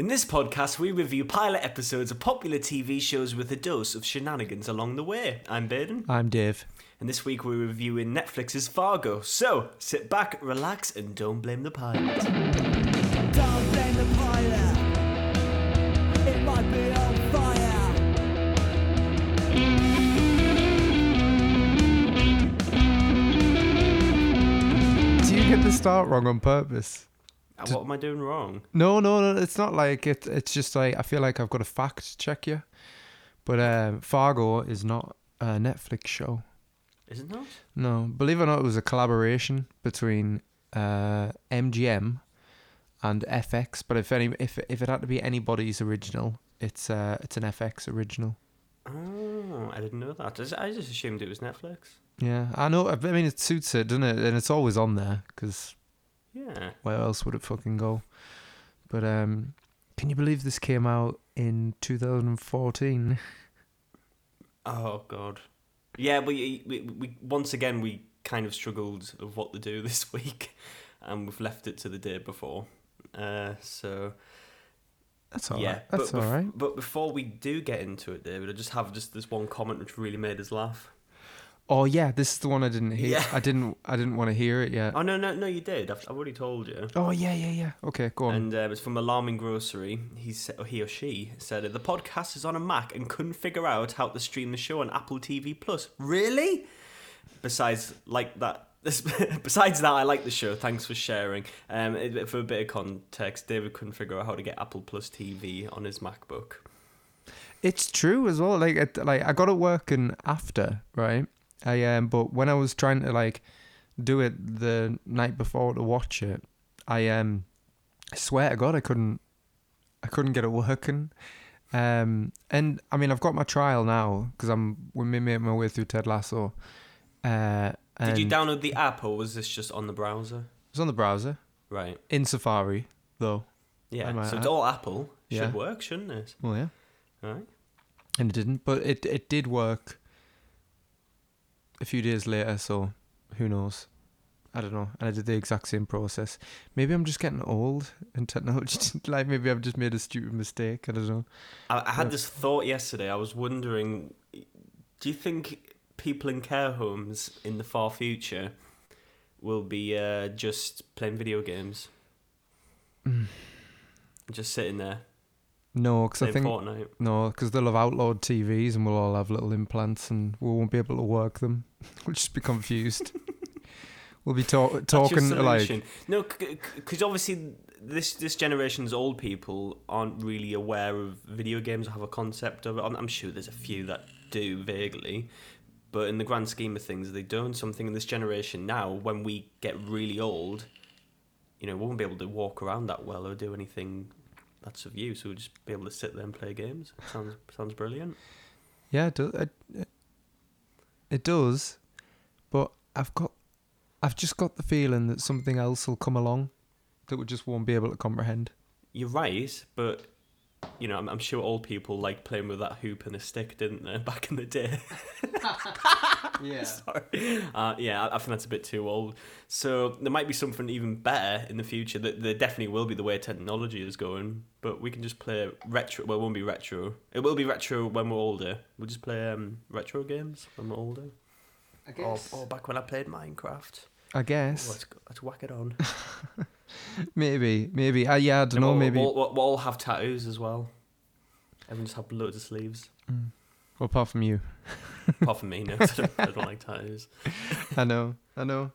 In this podcast, we review pilot episodes of popular TV shows with a dose of shenanigans along the way. I'm Baden, I'm Dave. and this week we're reviewing Netflix's Fargo. So sit back, relax, and don't blame the pilot. Don't blame the pilot. It might be on fire. Do you get the start wrong on purpose? Uh, What am I doing wrong? No, no, no. It's not like it. It's just like I feel like I've got to fact check you. But um, Fargo is not a Netflix show. Is it not? No, believe it or not, it was a collaboration between uh, MGM and FX. But if any, if if it had to be anybody's original, it's uh, it's an FX original. Oh, I didn't know that. I just- I just assumed it was Netflix. Yeah, I know. I mean, it suits it, doesn't it? And it's always on there because Yeah. where else would it fucking go? But um, can you believe this came out in 2014? Oh God. Yeah, we, we we once again we kind of struggled of what to do this week, and we've left it to the day before. Uh, so That's all right. yeah, That's but all bef- right. But before we do get into it, David, I just have just this one comment which really made us laugh. Oh yeah, this is the one I didn't hear. Yeah. I didn't. I didn't want to hear it yet. Oh no, no, no, you did. I've, I've already told you. Oh yeah, yeah, yeah. Okay, go on. And um, it's from Alarming Grocery. He said, or he or she said, the podcast is on a Mac and couldn't figure out how to stream the show on Apple TV Plus. Really? Besides, like that. Besides that, I like the show. Thanks for sharing. Um, for a bit of context, David couldn't figure out how to get Apple Plus TV on his MacBook. It's true as well. Like, it, like I got it working after, right? I um, but when I was trying to like do it the night before to watch it, I um, I swear to God, I couldn't, I couldn't get it working. Um, and I mean, I've got my trial now because I'm we make my way through Ted Lasso. Uh, Did you download the app or was this just on the browser? It's on the browser Right. in Safari though. Yeah. So it's all Apple. Should Yeah. work, shouldn't it? Well, yeah. Right. and it didn't. But it it did work a few days later, so who knows? I don't know. And I did the exact same process. Maybe I'm just getting old and technology. like maybe I've just made a stupid mistake. I don't know. I, I had this thought yesterday. I was wondering, do you think people in care homes in the far future will be uh, just playing video games, Mm. just sitting there No, because I think Fortnite? no, because they'll have outlawed TVs and we'll all have little implants and we won't be able to work them. we'll just be confused. we'll be talk- talking like no, because obviously this this generation's old people aren't really aware of video games or have a concept of it. I'm, I'm sure there's a few that do vaguely, but in the grand scheme of things, they don't. Something in this generation now, when we get really old, you know, we won't be able to walk around that well or do anything that's of use. We'll just be able to sit there and play games. Sounds sounds brilliant. Yeah, it, do, it, it, it does. But I've got, I've just got the feeling that something else will come along that we just won't be able to comprehend. You're right, but you know, I'm, I'm sure old people like playing with that hoop and a stick, didn't they, back in the day? Yeah. Sorry. Uh, yeah, I, I think that's a bit too old. So there might be something even better in the future. That there definitely will be the way technology is going. But we can just play retro. Well, it won't be retro. It will be retro when we're older. We'll just play um, retro games when we're older. I Or, or back when I played Minecraft. I Oh, guess let's, let's whack it on. Maybe, maybe. Uh, yeah, I don't know. we'll, Maybe. we'll, we'll, we'll all have tattoos as well. Everyone just have loads of sleeves. Mm. Well, apart from you, Apart from me, no, I don't, I don't like tattoos. I know, I know.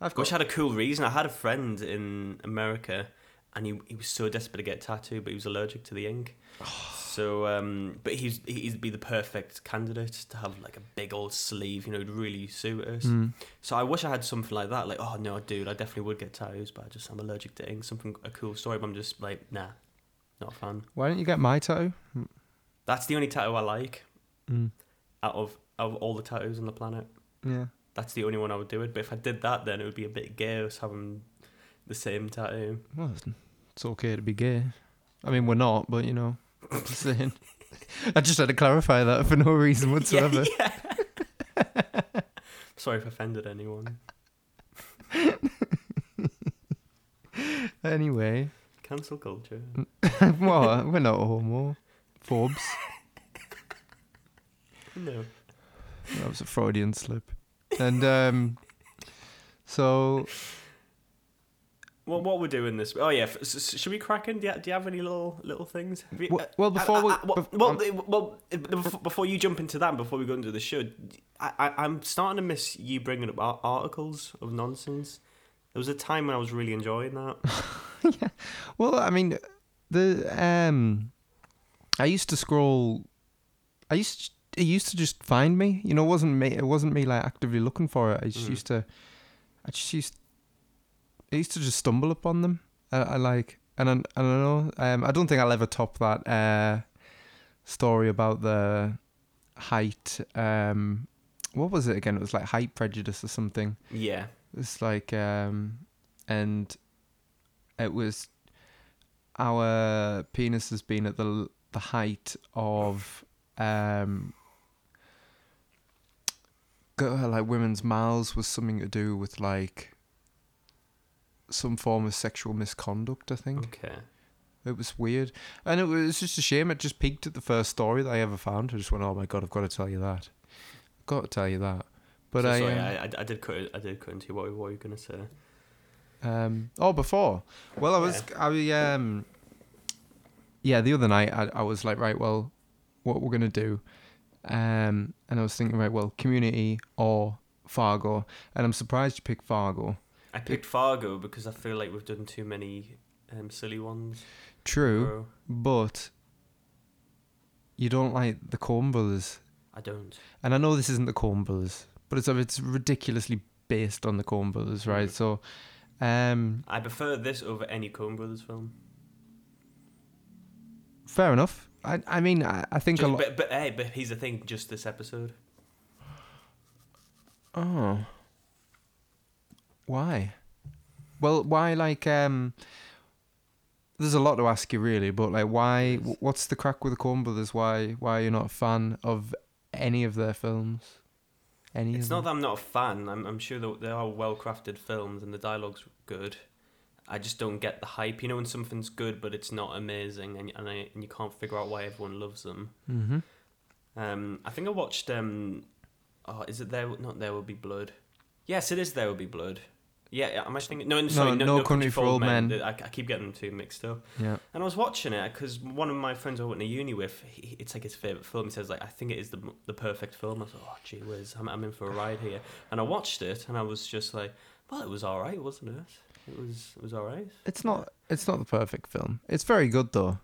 I've wish I had a cool reason. I had a friend in America, and he he was so desperate to get a tattoo, but he was allergic to the ink. So, um, but he's he'd be the perfect candidate to have like a big old sleeve, you know, it'd really suit us. Mm. So I wish I had something like that. Like, oh no, dude, I definitely would get tattoos, but I just I'm allergic to ink. Something a cool story, but I'm just like, nah, not a fan. Why don't you get my tattoo? That's the only tattoo I like Mm. out of of all the tattoos on the planet. Yeah. That's the only one I would do it. But if I did that, then it would be a bit gay us having the same tattoo. Well, it's okay to be gay. I mean, we're not, but you know, just saying. I just had to clarify that for no reason whatsoever. Yeah, yeah. Sorry if I offended anyone. Anyway, Cancel culture. well, we're not homo. Forbes. No. That was a Freudian slip. And um, so Well, what we're doing this? Oh yeah. f- s- s- should we crack in? Do you, do you have any little little things? You- Well- uh, well, before I- I- we- I- well, well, uh, well, uh, before you jump into that, before we go into the show, I, I I'm starting to miss you bringing up articles of nonsense. There was a time when I was really enjoying that. Yeah. Well, I mean, the um, I used to scroll. I used it used to just find me. You know, it wasn't me. It wasn't me like actively looking for it. I just Mm. used to. I just used. I used to just stumble upon them. I, I like, and I, I don't know. Um, I don't think I'll ever top that uh, story about the height. Um, what was it again? It was like height prejudice or something. Yeah. It's like, um, and it was our penis has been at the the height of um, like women's mouths was something to do with like some form of sexual misconduct. I think Okay. it was weird, and it was just a shame. It just peaked at the first story that I ever found. I just went, "Oh my god, I've got to tell you that. I've got to tell you that." But So I, sorry, um, I, I, did cut. I did cut into you. What, what were you gonna say? Um, oh, before. Well, I was, I um, yeah, the other night I, I was like, right, well, what we're gonna do, um, and I was thinking, right, well, Community or Fargo, and I'm surprised you picked Fargo. I picked Fargo because I feel like we've done too many um, silly ones. True, but you don't like the Coen Brothers, I don't. and I know this isn't the Coen Brothers, but it's it's ridiculously based on the Coen Brothers, right? Mhm. So, um, I prefer this over any Coen Brothers film. fair enough. I I mean, I, I think a lot. but, but hey, but here's the thing. Just this episode. Oh. Why? Well, why like um there's a lot to ask you really, but like why what's the crack with the Coen brothers? Why why are you not a fan of any of their films? Any It's not them? that I'm not a fan. I'm, I'm sure that they are well crafted films and the dialogue's good. I just don't get the hype. You know, when something's good but it's not amazing and and, I, and you can't figure out why everyone loves them. Mhm. Um, I think I watched. Um, oh, is it there? Not there will be blood. Yes, it is. There will be blood. Yeah, yeah, am I thinking? No, sorry, no, No no, Country for Old Men. I, I keep getting them too mixed up. Yeah. And I was watching it because one of my friends I went to uni with, he, it's like his favorite film. He says like, I think it is the the perfect film. I thought, oh gee whiz, I'm, I'm in for a ride here. And I watched it, and I was just like, well, it was all right, wasn't it? It was it was all right. It's not it's not the perfect film. It's very good though.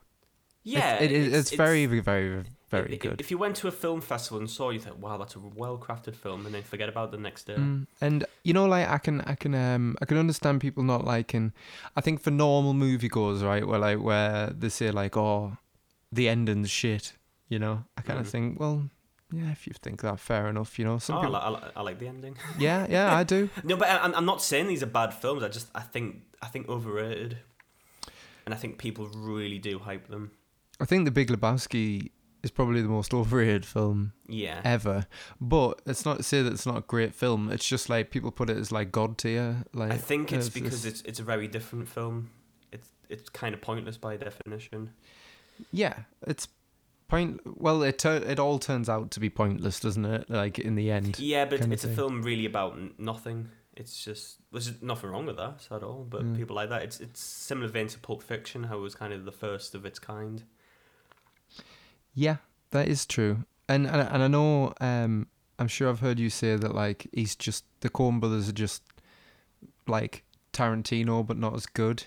Yeah, It's, it, it- it's, very very very good. If you went to a film festival and saw, you think, wow, that's a well crafted film, and then forget about it the next day. Mm, and you know, like I can, I can, um, I can understand people not liking. I think for normal moviegoers, right, where like where they say like, "Oh, the ending's shit," you know, I kind of Mhm. think, well, yeah, if you think that, fair enough, you know. Some Oh, I, people, I, li- I like the ending. yeah, yeah, I do. No, but I, I'm not saying these are bad films. I just I think I think overrated, and I think people really do hype them. I think The Big Lebowski is probably the most overrated film Yeah, ever, but it's not to say that it's not a great film. It's just like people put it as like god tier. Like I think it's because it's it's a very different film. It's it's kind of pointless by definition. Yeah, it's point. Well, it tur- it all turns out to be pointless, doesn't it? Like in the end. Yeah, but it's a thing. film really about n- nothing. It's just there's nothing wrong with that at all. But Mm. people like that. It's it's similar vein to Pulp Fiction, how it was kind of the first of its kind. Yeah, that is true. And and, and I know. Um, I'm sure I've heard you say that like he's just the Coen Brothers are just like Tarantino, but not as good,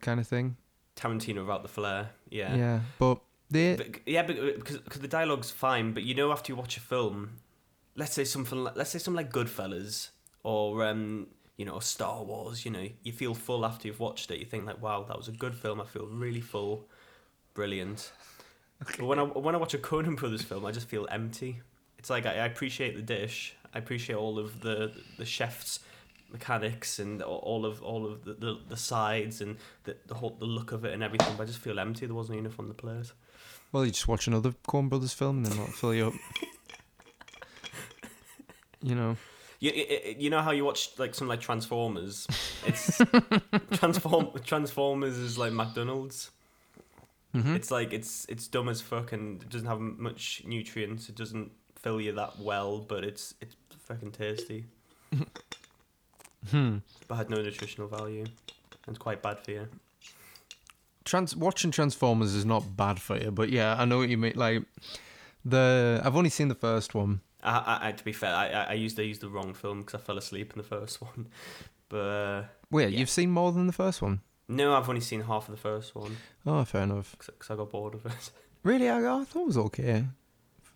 kind of thing. Tarantino without the flair. Yeah. Yeah, but they. But, yeah, but, uh, because because the dialogue's fine, but you know after you watch a film, let's say something like, let's say something like Goodfellas or um you know Star Wars, you know you feel full after you've watched it. You think like wow that was a good film. I feel really full, brilliant. But when I when I watch a Coen Brothers film, I just feel empty. It's like I, I appreciate the dish. I appreciate all of the the chef's mechanics and all of all of the, the, the sides and the the whole the look of it and everything. But I just feel empty. There wasn't enough on the plate. Well, you just watch another Coen Brothers film and then that'll fill you up. you know. You, you, you know how you watch like some like Transformers? It's Transform Transformers is like McDonald's. Mhm. It's like it's it's dumb as fuck and it doesn't have much nutrients. It doesn't fill you that well, but it's it's fucking tasty. Hmm. But had no nutritional value. And it's quite bad for you. Trans watching Transformers is not bad for you, but yeah, I know what you mean. Like the I've only seen the first one. I, I, I to be fair, I, I I used I used the wrong film because I fell asleep in the first one. But uh, Wait, Yeah. you've seen more than the first one? No, I've only seen half of the first one Oh, fair enough. because I got bored of it. Really, I, I thought it was okay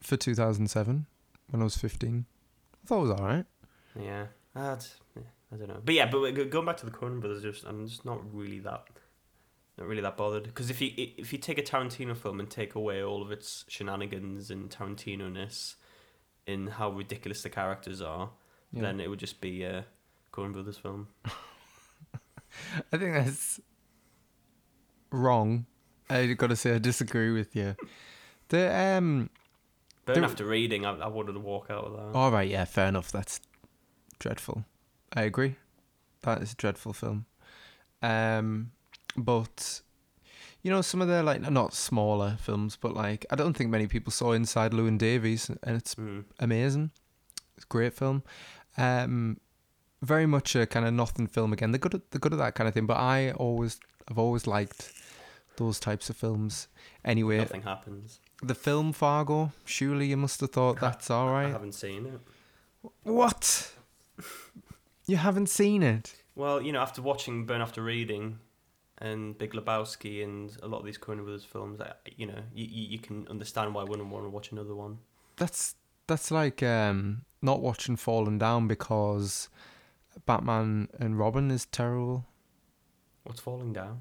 for 2007 when I was 15. I thought it was all right. Yeah, that's, yeah, I don't know. But yeah, but go- going back to the Coen Brothers, just I'm just not really that, not really that bothered. Because if you if you take a Tarantino film and take away all of its shenanigans and Tarantino ness, in how ridiculous the characters are, Yeah. then it would just be a Coen Brothers film. I think that's wrong. I got to say I disagree with you. The um. But There- after reading, I, I wanted to walk out of that. All right, yeah, fair enough. That's dreadful. I agree. That is a dreadful film. Um, but you know, some of their like not smaller films, but like I don't think many people saw Inside Llewyn Davies, and it's Mm. amazing. It's a great film. Um, very much a kind of nothing film again. They're good at they're good at that kind of thing. But I always I've always liked those types of films. Anyway, Nothing happens. the film Fargo. Surely you must have thought that's all right. I haven't seen it. What? you haven't seen it? Well, you know, after watching Burn After Reading and Big Lebowski and a lot of these Coen Brothers films, I, you know, you, you, you can understand why I wouldn't want to watch another one. That's that's like um, not watching Falling Down because Batman and Robin is terrible. What's falling down?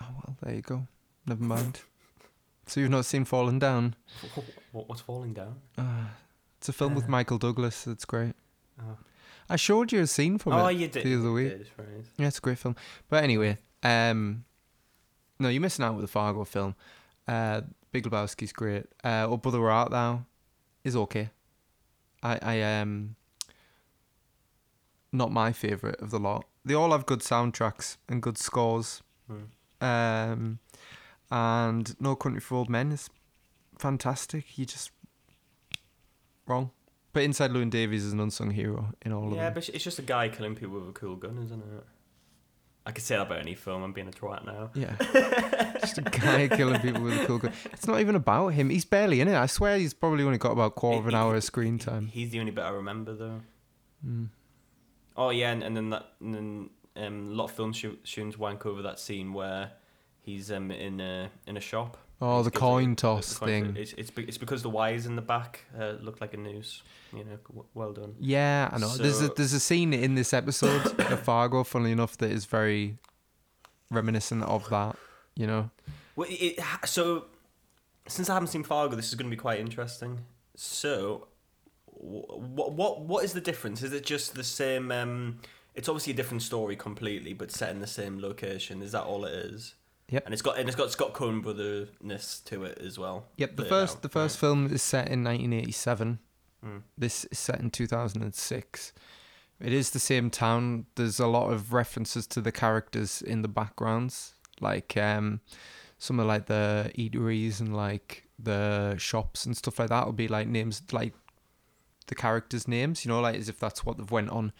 Oh well, there you go. Never mind. so you've not seen Falling Down? What, what's falling down? Uh, it's a film with Michael Douglas. It's great. Oh, I showed you a scene from it. oh it you did. the other week. did, right. Yeah, it's a great film. But anyway, um, no, you're missing out with the Fargo film. Uh, Big Lebowski's great. Uh, Oh Brother Where Art Thou is okay. I, I um, not my favorite of the lot. They all have good soundtracks and good scores. Hmm. Um, and No Country for Old Men is fantastic. You just wrong. But Inside Llewyn Davies is an unsung hero in all of Yeah, but it's just a guy killing people with a cool gun, isn't it? I could say that about any film. I'm being a twat now. Yeah. Just a guy killing people with a cool gun. It's not even about him. He's barely in it. I swear he's probably only got about a quarter of an hour of screen time. He's the only bit I remember, though. Mm. Oh yeah, and, and then that, and then um, a lot of film students wank over that scene where he's um in a in a shop. Oh, the coin it- toss the coin- thing. It's it's, be- it's because the wires in the back uh, look like a noose. You know, w- well done. Yeah, I know. there's a there's a scene in this episode of Fargo, funnily enough, that is very reminiscent of that. You know. Well, it, so since I haven't seen Fargo, this is going to be quite interesting. So, what what what is the difference? Is it just the same? Um, it's obviously a different story completely, but set in the same location. Is that all it is? Yep. And it's got and it's got Scott Coen brotherness to it as well. Yep. The first out, the first film is set in 1987. Mm. This is set in 2006. It is the same town. There's a lot of references to the characters in the backgrounds, like um, some of like the eateries and like the shops and stuff like that. Will be like names like the characters' names, you know, like as if that's what they've went on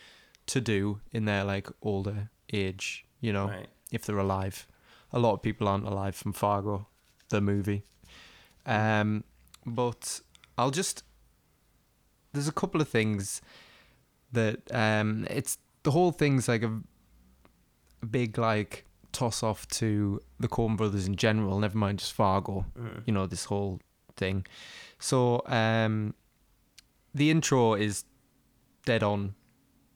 to do in their like older age, you know, Right. if they're alive. A lot of people aren't alive from Fargo, the movie. Um, but I'll just there's a couple of things that um it's the whole thing's like a, a big like toss off to the Coen brothers in general, never mind just Fargo, Mm. you know, this whole thing. So um the intro is dead on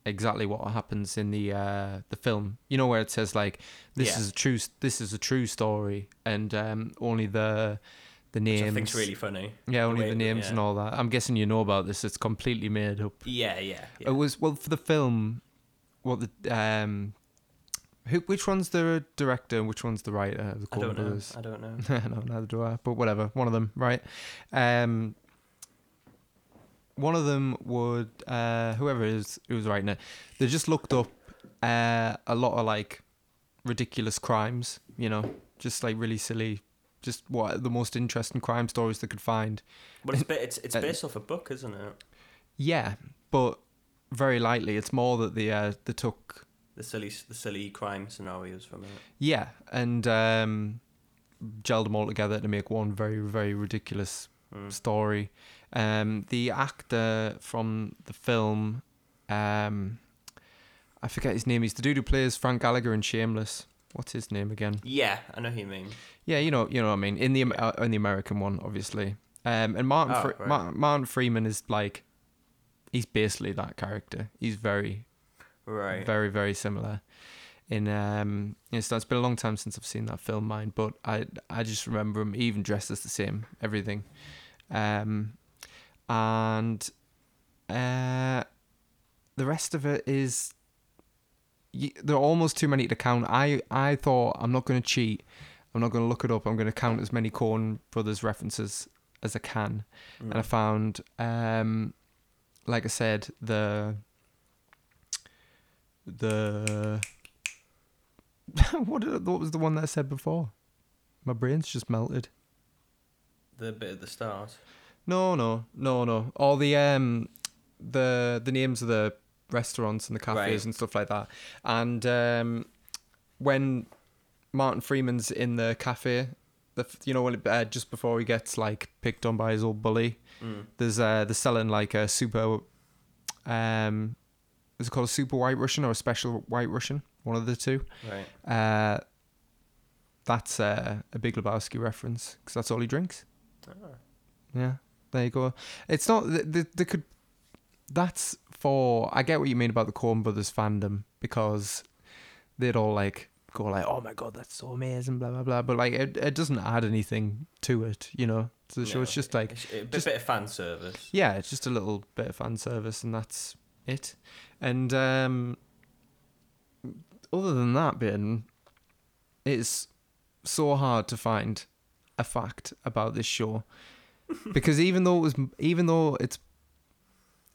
exactly what happens in the uh the film. You know where it says like this Yeah. is a true this is a true story and um only the the Which names I think's really funny. yeah, only the it- names and all that. I'm guessing you know about this. It's completely made up. Yeah, yeah. yeah. It was well for the film. What the um, who? Which one's the director and which one's the writer? of The I don't know. Brothers. I don't know. no, neither do I. But whatever, one of them, right? Um, one of them would uh, whoever it is who was writing it, they just looked up uh, a lot of like ridiculous crimes. You know, just like really silly, just what the most interesting crime stories they could find. But it's it's it's Uh, based off a book, isn't it? Yeah, but very lightly. It's more that they uh, they took The silly the silly crime scenarios from it. yeah and um, gelled them all together to make one very very ridiculous Mm. story. Um, the actor from the film, um, I forget his name. He's the dude who plays Frank Gallagher in Shameless. What's his name again? Yeah, I know who you mean. Yeah, you know, you know what I mean. In the uh, in the American one, obviously. Um, and Martin Oh, Fre- right. Ma- Martin Freeman is like, he's basically that character. He's very Right. very very similar in um it's, it's been a long time since i've seen that film mine but i i just remember him even dressed as the same everything um and uh the rest of it is there are almost too many to count i i thought i'm not going to cheat i'm not going to look it up i'm going to count as many Coen brothers references as i can Mm. and I found, um, like I said, the the what did, what was the one that I said before? My brain's just melted. the bit at the start. No, no, no, no. All the um, the the names of the restaurants and the cafes Right. and stuff like that. And um, when Martin Freeman's in the cafe, the you know when it, uh, just before he gets like picked on by his old bully, Mm. there's uh they're selling like a super um is it called a super white russian or a special white russian one of the two Right. uh that's uh, a big lebowski reference because that's all he drinks Ah. yeah there you go it's not they, they, could that's for i get what you mean about the Coen brothers fandom because they'd all like go like oh my god that's so amazing blah blah blah but like it, it doesn't add anything to it you know to the show it's just like it's a bit, just- bit of fan service. yeah, it's just a little bit of fan service, and that's it. And um, other than that, Ben, it's so hard to find a fact about this show because even though it was, even though it's,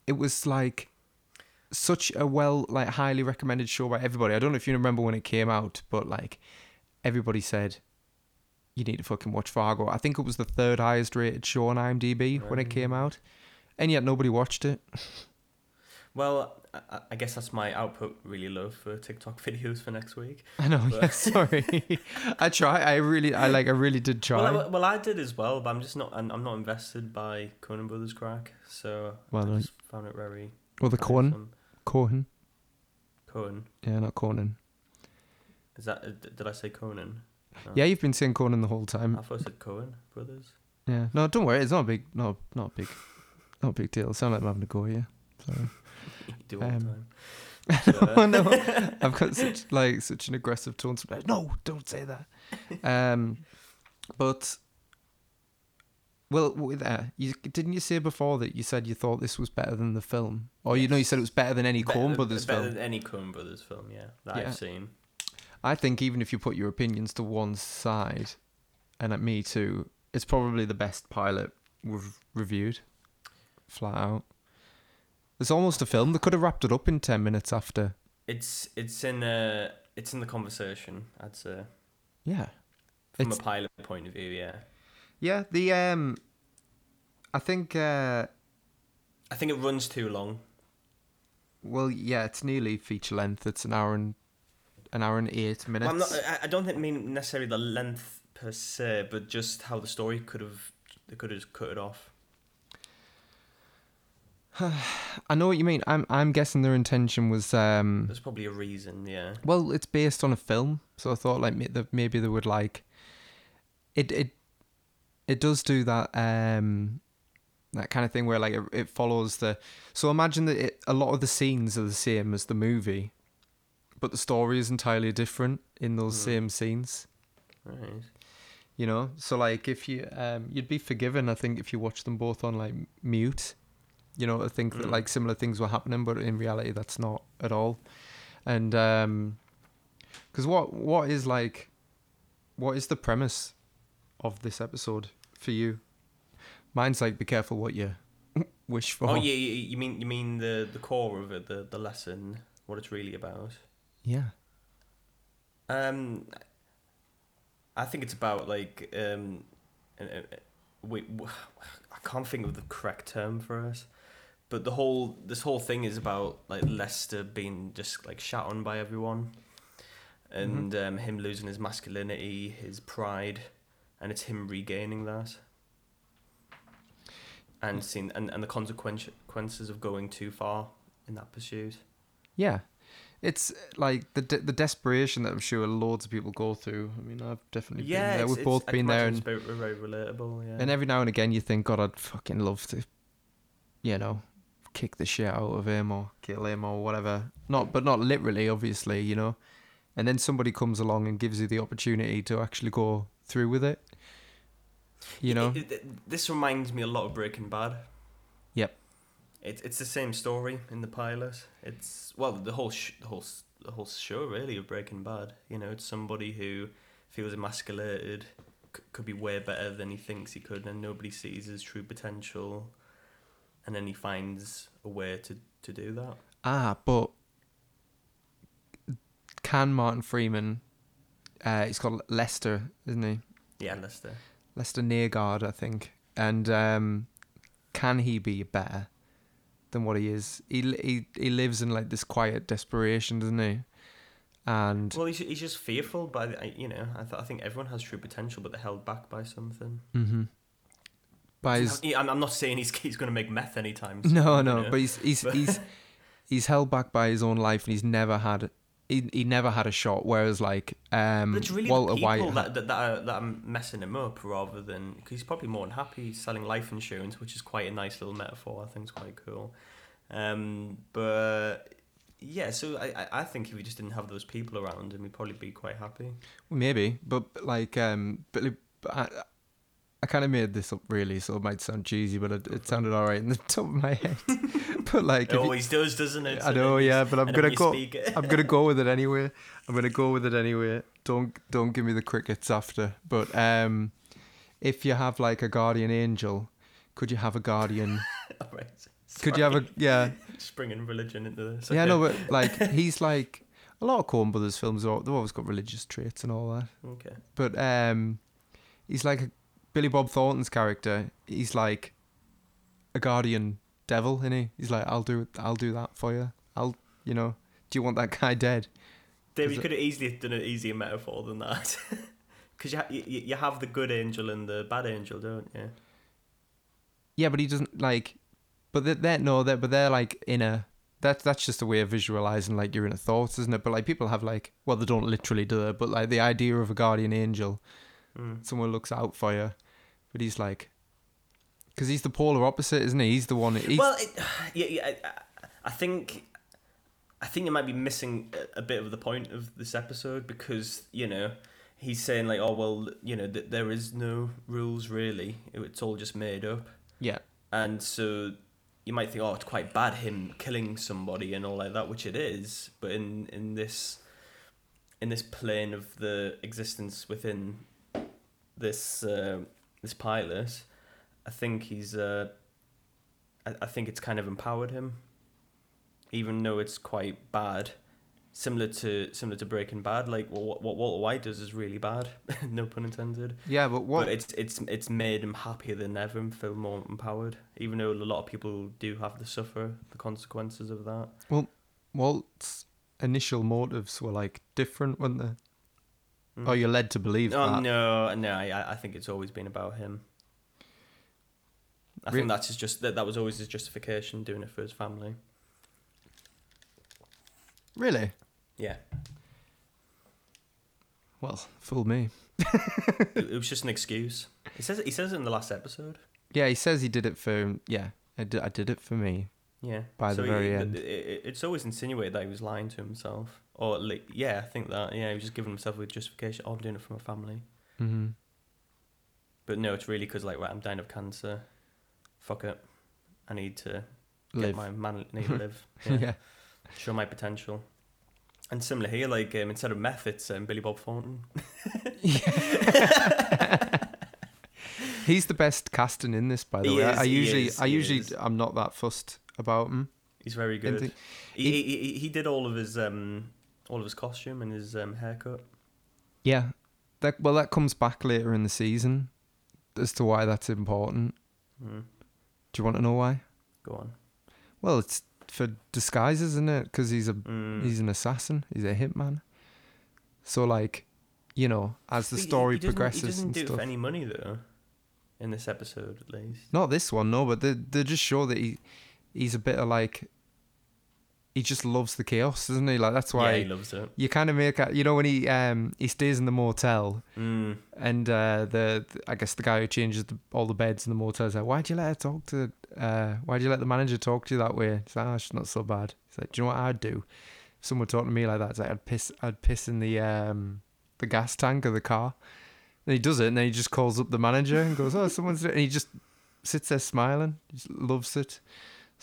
it was like such a well, like highly recommended show by everybody. I don't know if you remember when it came out, but like everybody said. You need to fucking watch Fargo. I think it was the third highest rated show on IMDb when it mm. came out, and yet nobody watched it. Well, I, I guess that's my output really low for TikTok videos for next week. I know. But- Yeah, sorry. I try. I really. I like. I really did try. Well, I, well, I did as well, but I'm just not. I'm, I'm not invested by Conan Brothers crack, so Well, I just found it very. well, the Cohen. Cohen. Cohen. Yeah, not Conan. Is that? Did I say Conan? No. Yeah, you've been saying Conan the whole time. I thought I said Cohen Brothers. Yeah. No, don't worry. It's not a big. No, not a big. Not a big deal. It sounds like I'm having to go here. Sorry. Do all Um, the time. Oh no, I've got such like such an aggressive tone. Sometimes. No, don't say that. Um, but well, that, you didn't you say before that you said you thought this was better than the film, or you know you said it was better than any better Coen Brothers better film. than any Coen Brothers film, yeah, that Yeah. I've seen. I think even if you put your opinions to one side, and at me too, it's probably the best pilot we've reviewed, flat out. It's almost a film. They could have wrapped it up in ten minutes after. It's it's in uh it's in the conversation. I'd say Yeah, from It's- a pilot point of view, yeah. yeah. The um, I think uh, I think it runs too long. well, yeah, it's nearly feature length. It's an hour and an hour and eight minutes. Well, I'm not. I- I don't think mean necessarily the length per se, but just how the story could have they could have just cut it off. I know what you mean. I'm I'm guessing their intention was um. There's probably a reason, yeah. Well, it's based on a film, so I thought like maybe they would like it. It it does do that um that kind of thing where like it, it follows the. So imagine that it, a lot of the scenes are the same as the movie, but the story is entirely different in those Hmm. same scenes. Right. You know, so like if you um you'd be forgiven, I think, if you watch them both on like mute. You know, I think that Mm. like similar things were happening, but in reality, that's not at all. And um, because what what is like, what is the premise of this episode for you? Mine's like, be careful what you wish for. Oh yeah, you, mean you mean the the core of it, the the lesson, what it's really about. Yeah. Um, I think it's about like um, wait, I can't think of the correct term for it, but the whole this whole thing is about like Lester being just like shat on by everyone, and mm-hmm. um, him losing his masculinity, his pride, and it's him regaining that, and mm. seeing and, and the consequences of going too far in that pursuit. Yeah. It's uh, like the de- the desperation that I'm sure loads of people go through. I mean, I've definitely Yeah, been there. We've both been there, and, very relatable. Yeah. and every now and again you think, God, I'd fucking love to, you know, kick the shit out of him or kill him or whatever. Not, but not literally, obviously, you know. And then somebody comes along and gives you the opportunity to actually go through with it. You know, It- it- this reminds me a lot of Breaking Bad. Yep. It's it's the same story in the pilot. It's well the whole sh- the whole the whole show really of Breaking Bad. You know, it's somebody who feels emasculated, c- could be way better than he thinks he could, and nobody sees his true potential, and then he finds a way to to do that. Ah, but can Martin Freeman? Uh, he's called Lester, isn't he? Yeah, Lester. Lester Nygaard, I think. And um, can he be better than what he is? He he he lives in like this quiet desperation, doesn't he? And Well, he's he's just fearful by the, I- you know. I th- I think everyone has true potential, but they're held back by something. hmm by his I'm, I'm not saying he's he's going to make meth anytime. soon, no you no, know. but he's he's he's he's held back by his own life, and he's never had he he never had a shot. Whereas like um But it's really Walter White, that, that, that, are, that are messing him up rather than because he's probably more than happy selling life insurance, which is quite a nice little metaphor. I think it's quite cool. Um, but yeah, so I, I- think if he just didn't have those people around him, he'd probably be quite happy. Maybe, but like um, but I, I kind of made this up really, so it might sound cheesy, but it, it sounded all right in the top of my head. but like, It if you- always does, doesn't it? I know, yeah, but I'm gonna go. I'm gonna go with it anyway. I'm gonna go with it anyway. Don't don't give me the crickets after. But um, if you have like a guardian angel, could you have a guardian? Right. Could you have a yeah? Just bringing religion into this. Yeah, no, but like he's like a lot of Coen Brothers films. are- They've always got religious traits and all that. Okay. but um, he's like a, Billy Bob Thornton's character. He's like a guardian devil, isn't he? He's like, I'll do, I'll do that for you. I'll, you know, do you want that guy dead? Dave, you could have easily done an easier metaphor than that. Because you, ha- you you have the good angel and the bad angel, don't you? Yeah, but he doesn't like. But they're, they're no, they're but they're like inner. That's that's just a way of visualizing like your inner thoughts, isn't it? But like people have like, well, they don't literally do it, but like the idea of a guardian angel, Mm. someone looks out for you, but he's like, because he's the polar opposite, isn't he? He's the one. He's, Well, it, yeah, yeah. I, I think, I think you might be missing a, bit of the point of this episode because you know he's saying like, oh well, you know, th- there is no rules really. It's all just made up, yeah, and so you might think, oh, it's quite bad him killing somebody and all like that, which it is. But in in this in this plane of the existence within this uh, this pilot, I think he's. Uh, I, I think it's kind of empowered him, even though it's quite bad. Similar to similar to Breaking Bad, like what what Walter White does is really bad, no pun intended. yeah. But what? But it's it's it's made him happier than ever and feel more empowered. Even though a lot of people do have to suffer the consequences of that. Well, Walt's initial motives were like different, weren't they? Mm. Oh, you're led to believe Oh that. no, no! I I think it's always been about him. I Re- think that's just that that was always his justification, doing it for his family. Really? Yeah, Well, fool me. it, was just an excuse. He says he says it in the last episode. Yeah, he says he did it for. Yeah, I did. I did it for me. Yeah. By the he- very it- end. it- it- it's always insinuated that he was lying to himself, or like, yeah, I think that. Yeah, he was just giving himself a justification. Oh, I'm doing it for my family. hmm But no, it's really because like, right, I'm dying of cancer. Fuck it. I need to Live. get my man need to live. Yeah. Yeah. Show my potential. And similar here, like um, instead of meth, it's um, Billy Bob Thornton. He's the best casting in this, by the He way. I- is, I usually, is, I usually. I'm not that fussed about him. He's very good. He, he, he, he did all of his um all of his costume and his um haircut. Yeah, that well, that comes back later in the season as to why that's important. Mm. Do you want to know why? Go on. Well, it's for disguises, isn't it? Because he's a Mm. he's an assassin. He's a hitman. So like, you know, as the He- he- story he doesn't- progresses he doesn't and do stuff. for any money though. In this episode, at least. Not this one, no, but they they just show that he he's a bit of like he just loves the chaos, doesn't he? Like that's why yeah, he loves it. you kind of make a, you know when he um he stays in the motel Mm. and uh the, the- I guess the guy who changes the, all the beds in the motel is like, why'd you let her talk to uh why'd you let the manager talk to you that way? He's like, oh, she's not so bad. He's like, do you know what I'd do? If someone talked to me like that, it's like I'd piss I'd piss in the um the gas tank of the car. And he does it, and then he just calls up the manager and goes, "Oh, someone's," and he just sits there smiling, he just loves it.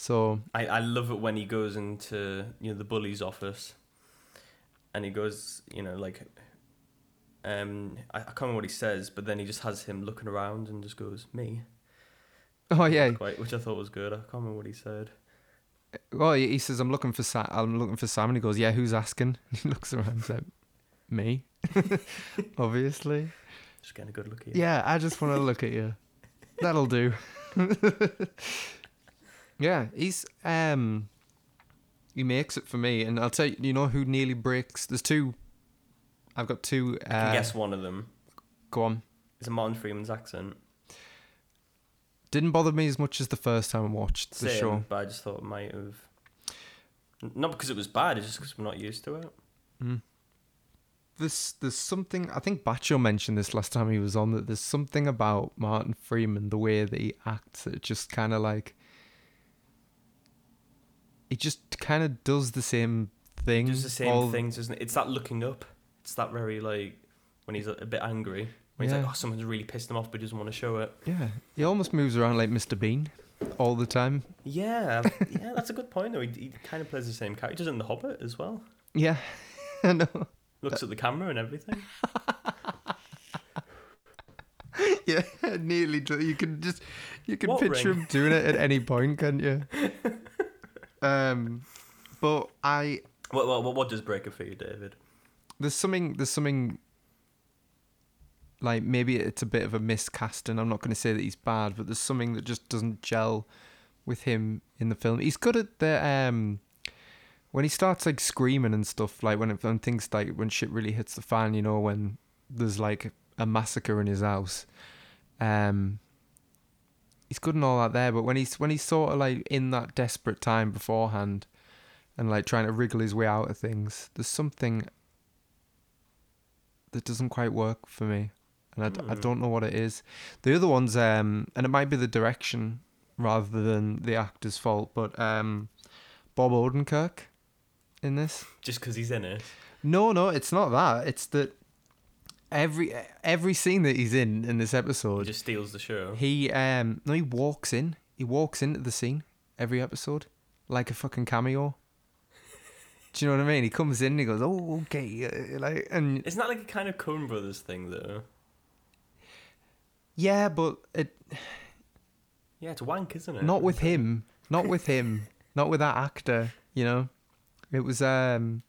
So I, I love it when he goes into you know the bully's office, and he goes you know like, um I, I can't remember what he says, but then he just has him looking around and just goes me, Oh yeah. quite which I thought was good. I can't remember what he said. Well, he says, "I'm looking for Sam. I'm looking for Sam," and he goes, "Yeah, who's asking?" He looks around, and says, "Me, obviously." Just getting a good look at you. Yeah, I just want to look at you. That'll do. yeah, he's um, he makes it for me, and I'll tell you, you know who nearly breaks. There's two. I've got two. I can Uh, guess one of them. Go on. It's a Martin Freeman's accent. Didn't bother me as much as the first time I watched the Same, show. but I just thought it might have. Not because it was bad, it's just because we're not used to it. Mm. There's there's something I think Bacho mentioned this last time he was on that there's something about Martin Freeman the way that he acts that just kind of like he just kind of does the same thing. He does the same all- things, isn't it? It's that looking up. It's that very like when he's a, bit angry. When he's like, oh, someone's really pissed him off, but he doesn't want to show it. Yeah, he almost moves around like Mr. Bean all the time. Yeah, yeah, that's a good point though. He, he kind of plays the same character. He does it in The Hobbit as well. Yeah, I know. Looks at the camera and everything. Yeah, nearly. You can just you can What picture ring? him doing it at any point, can't you? Um, but I What, what, what does break it for you, David? there's something there's something like maybe it's a bit of a miscast, and I'm not going to say that he's bad, but there's something that just doesn't gel with him in the film. He's good at the um when he starts like screaming and stuff, like when it, when things like when shit really hits the fan, you know, when there's like a massacre in his house. Um he's good and all that there, but when he's when he's sort of like in that desperate time beforehand and like trying to wriggle his way out of things, there's something that doesn't quite work for me, and I, d- I Hmm. don't know what it is. The other ones, um, and it might be the direction rather than the actor's fault, but um, Bob Odenkirk in this. Just because he's in it. No, no, it's not that. It's that every every scene that he's in in this episode He just steals the show. he um no he walks in. He walks into the scene every episode like a fucking cameo. Do you know what I mean? He comes in and he goes, "Oh, okay," uh, like and Isn't that like a kind of Coen Brothers thing, though? yeah, but it Yeah, it's wank, isn't it? not with him, not with him, not with that actor. You know, it was um.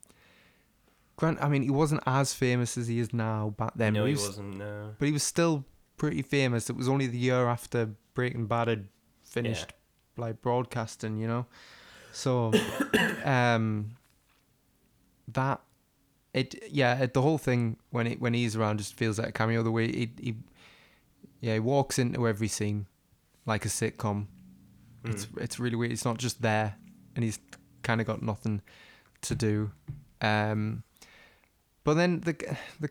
Grant, I mean, he wasn't as famous as he is now back then. no, he was- wasn't. No. but he was still pretty famous. It was only the year after Breaking Bad had finished like broadcasting, you know. So, um, that it yeah, it, the whole thing when it when he's around just feels like a cameo. The way he he yeah he walks into every scene like a sitcom. It's Mm. it's really weird. It's not just there, and he's kind of got nothing to do. Um, but then the the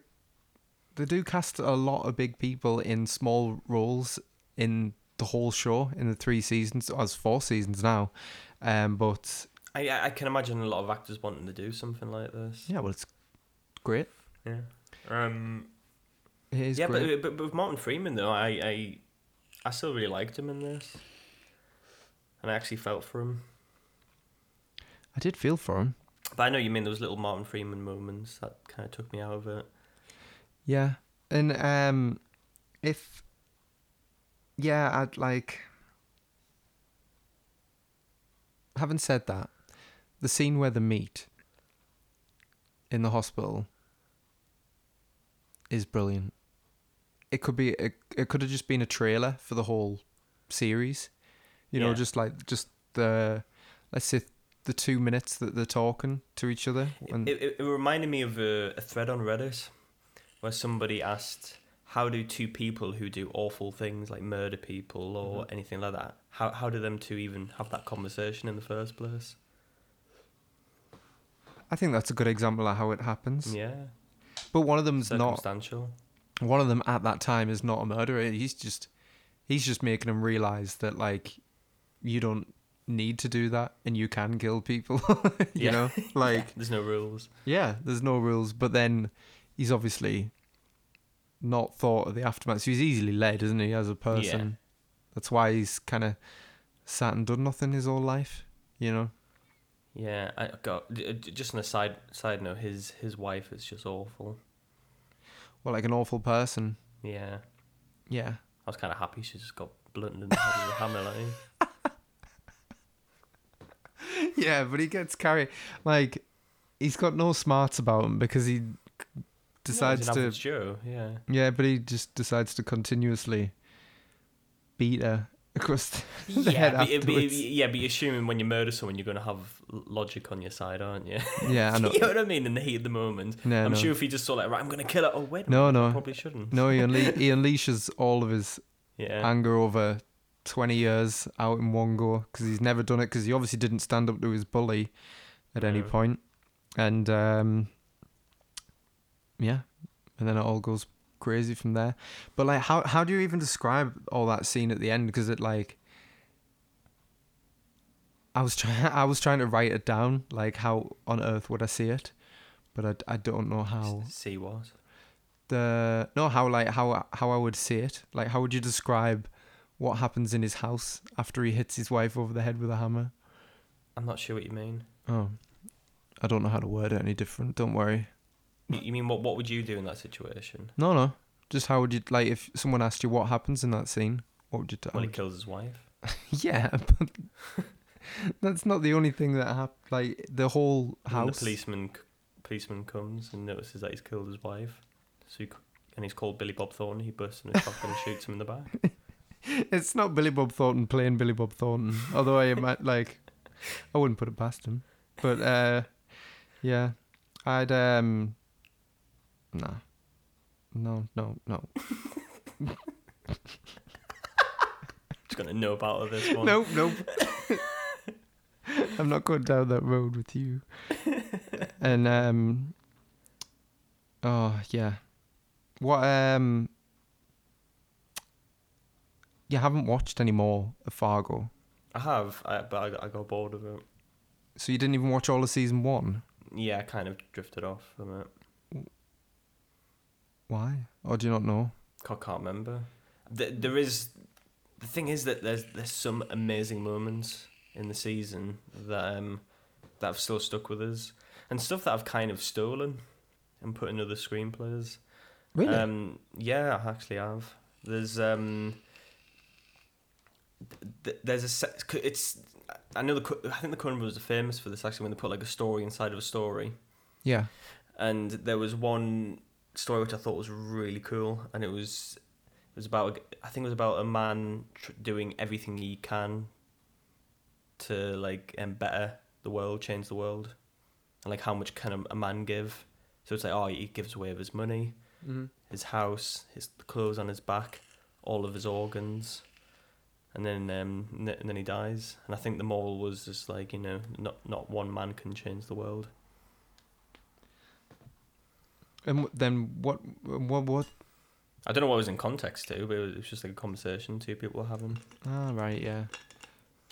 they do cast a lot of big people in small roles in the whole show in the three seasons, or it's four seasons now. Um, but I I can imagine a lot of actors wanting to do something like this. yeah, well, it's great. Yeah. Um. It is yeah, great. but, but but with Martin Freeman though, I I I still really liked him in this, and I actually felt for him. I did feel for him. But I know you mean those little Martin Freeman moments that kind of took me out of it. Yeah, and um, if yeah, I'd like. Having said that, the scene where they meet in the hospital is brilliant. It could be it, it could have just been a trailer for the whole series. You know, just like just the let's say the two minutes that they're talking to each other. And It, it, it reminded me of a, a thread on Reddit where somebody asked, "How do two people who do awful things like murder people or Mm-hmm. anything like that, how how do them two even have that conversation in the first place?" I think that's a good example of how it happens. Yeah, But one of them's not one of them at that time is not a murderer. He's just he's just making them realize that like you don't need to do that and you can kill people. you Yeah. know, like There's no rules. yeah, there's no rules. But then he's obviously not thought of the aftermath. So he's easily led, isn't he, as a person? That's why he's kind of sat and done nothing his whole life. You know. Yeah, I got just on a side side note. His his wife is just awful. Well, like an awful person. Yeah, Yeah. I was kind of happy she just got blunted in the head with a hammer. Like, yeah, but he gets carried. Like, he's got no smarts about him because he decides no, to. Joe. Yeah, Yeah, but he just decides to continuously beat her across the yeah, head but, but- afterwards. yeah, but you're assuming when you murder someone, you're going to have logic on your side, aren't you? yeah, I know. you know what I mean? In the heat of the moment, No, I'm no. sure if he just saw like, right, I'm going to kill her. Oh wait, No, I no. probably shouldn't. No, he, unle- he unleashes all of his Yeah, anger over 20 years out in one go because he's never done it because he obviously didn't stand up to his bully at any point. And um, yeah, and then it all goes crazy from there. But like, how how do you even describe all that scene at the end? Because it like, I was trying I was trying to write it down. Like, how on earth would I see it? But I, I don't know how see what? the no how like how how I would see it. Like, how would you describe what happens in his house after he hits his wife over the head with a hammer? I'm not sure what you mean. Oh, I don't know how to word it any different. Don't worry. You, mean what? What would you do in that situation? No, no. Just how would you like if someone asked you what happens in that scene? What would you tell? Well, he kills his wife. yeah, but that's not the only thing that happened. Like the whole And house. the policeman policeman comes and notices that he's killed his wife. So he, and he's called Billy Bob Thornton. He bursts in his shotgun and shoots him in the back. It's not Billy Bob Thornton playing Billy Bob Thornton. Although I might like, I wouldn't put it past him. But uh, yeah, I'd um, nah, no, no, no, Just gonna know about this one. nope, nope. I'm not going down that road with you. and um, oh yeah, what um, you haven't watched any more of Fargo, I have, I, but I, got- I got bored of it. so you didn't even watch all of season one. Yeah, I kind of drifted off from it. Why? Or do you not know? I can't remember. Th there is the thing is that there's there's some amazing moments in the season that um that have still stuck with us, and stuff that I've kind of stolen and put in other screenplays. Really? Um, yeah, I actually have. There's um, th- th- there's a it's I know the I think the Coen Brothers are famous for this actually when they put like a story inside of a story, yeah. and there was one story which I thought was really cool, and it was it was about I think it was about a man tr- doing everything he can to like um, better the world, change the world, and like how much can a, a man give? So it's like oh he gives away of his money, Mm-hmm. his house, his clothes on his back, all of his organs, and then um, n- and then he dies. And I think the moral was just like you know not not one man can change the world. And then what? What? What? I don't know what was in context to, but it was, it was just like a conversation two people were having. Ah, right. Yeah.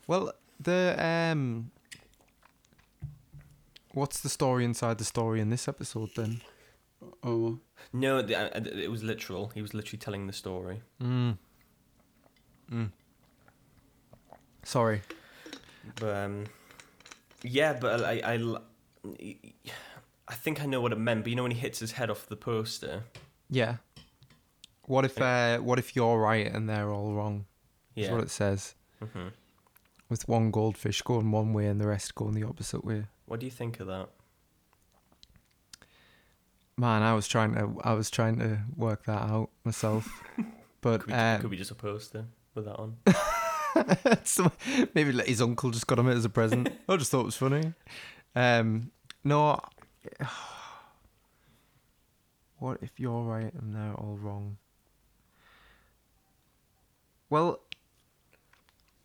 Well, the um. What's the story inside the story in this episode then? Oh. No, the, uh, it was literal. He was literally telling the story. Mm. Mm. Sorry. But um, yeah, but I I think I know what it meant. But you know when he hits his head off the poster, Yeah. What if uh, what if you're right and they're all wrong? That's Yeah. what it says. hmm With one goldfish going one way and the rest going the opposite way. What do you think of that? Man, I was trying to I was trying to work that out myself. But Could we, um, could we just a poster with that on? Maybe like his uncle just got him it as a present. I just thought it was funny. Um, no. What if you're right and they're all wrong? Well,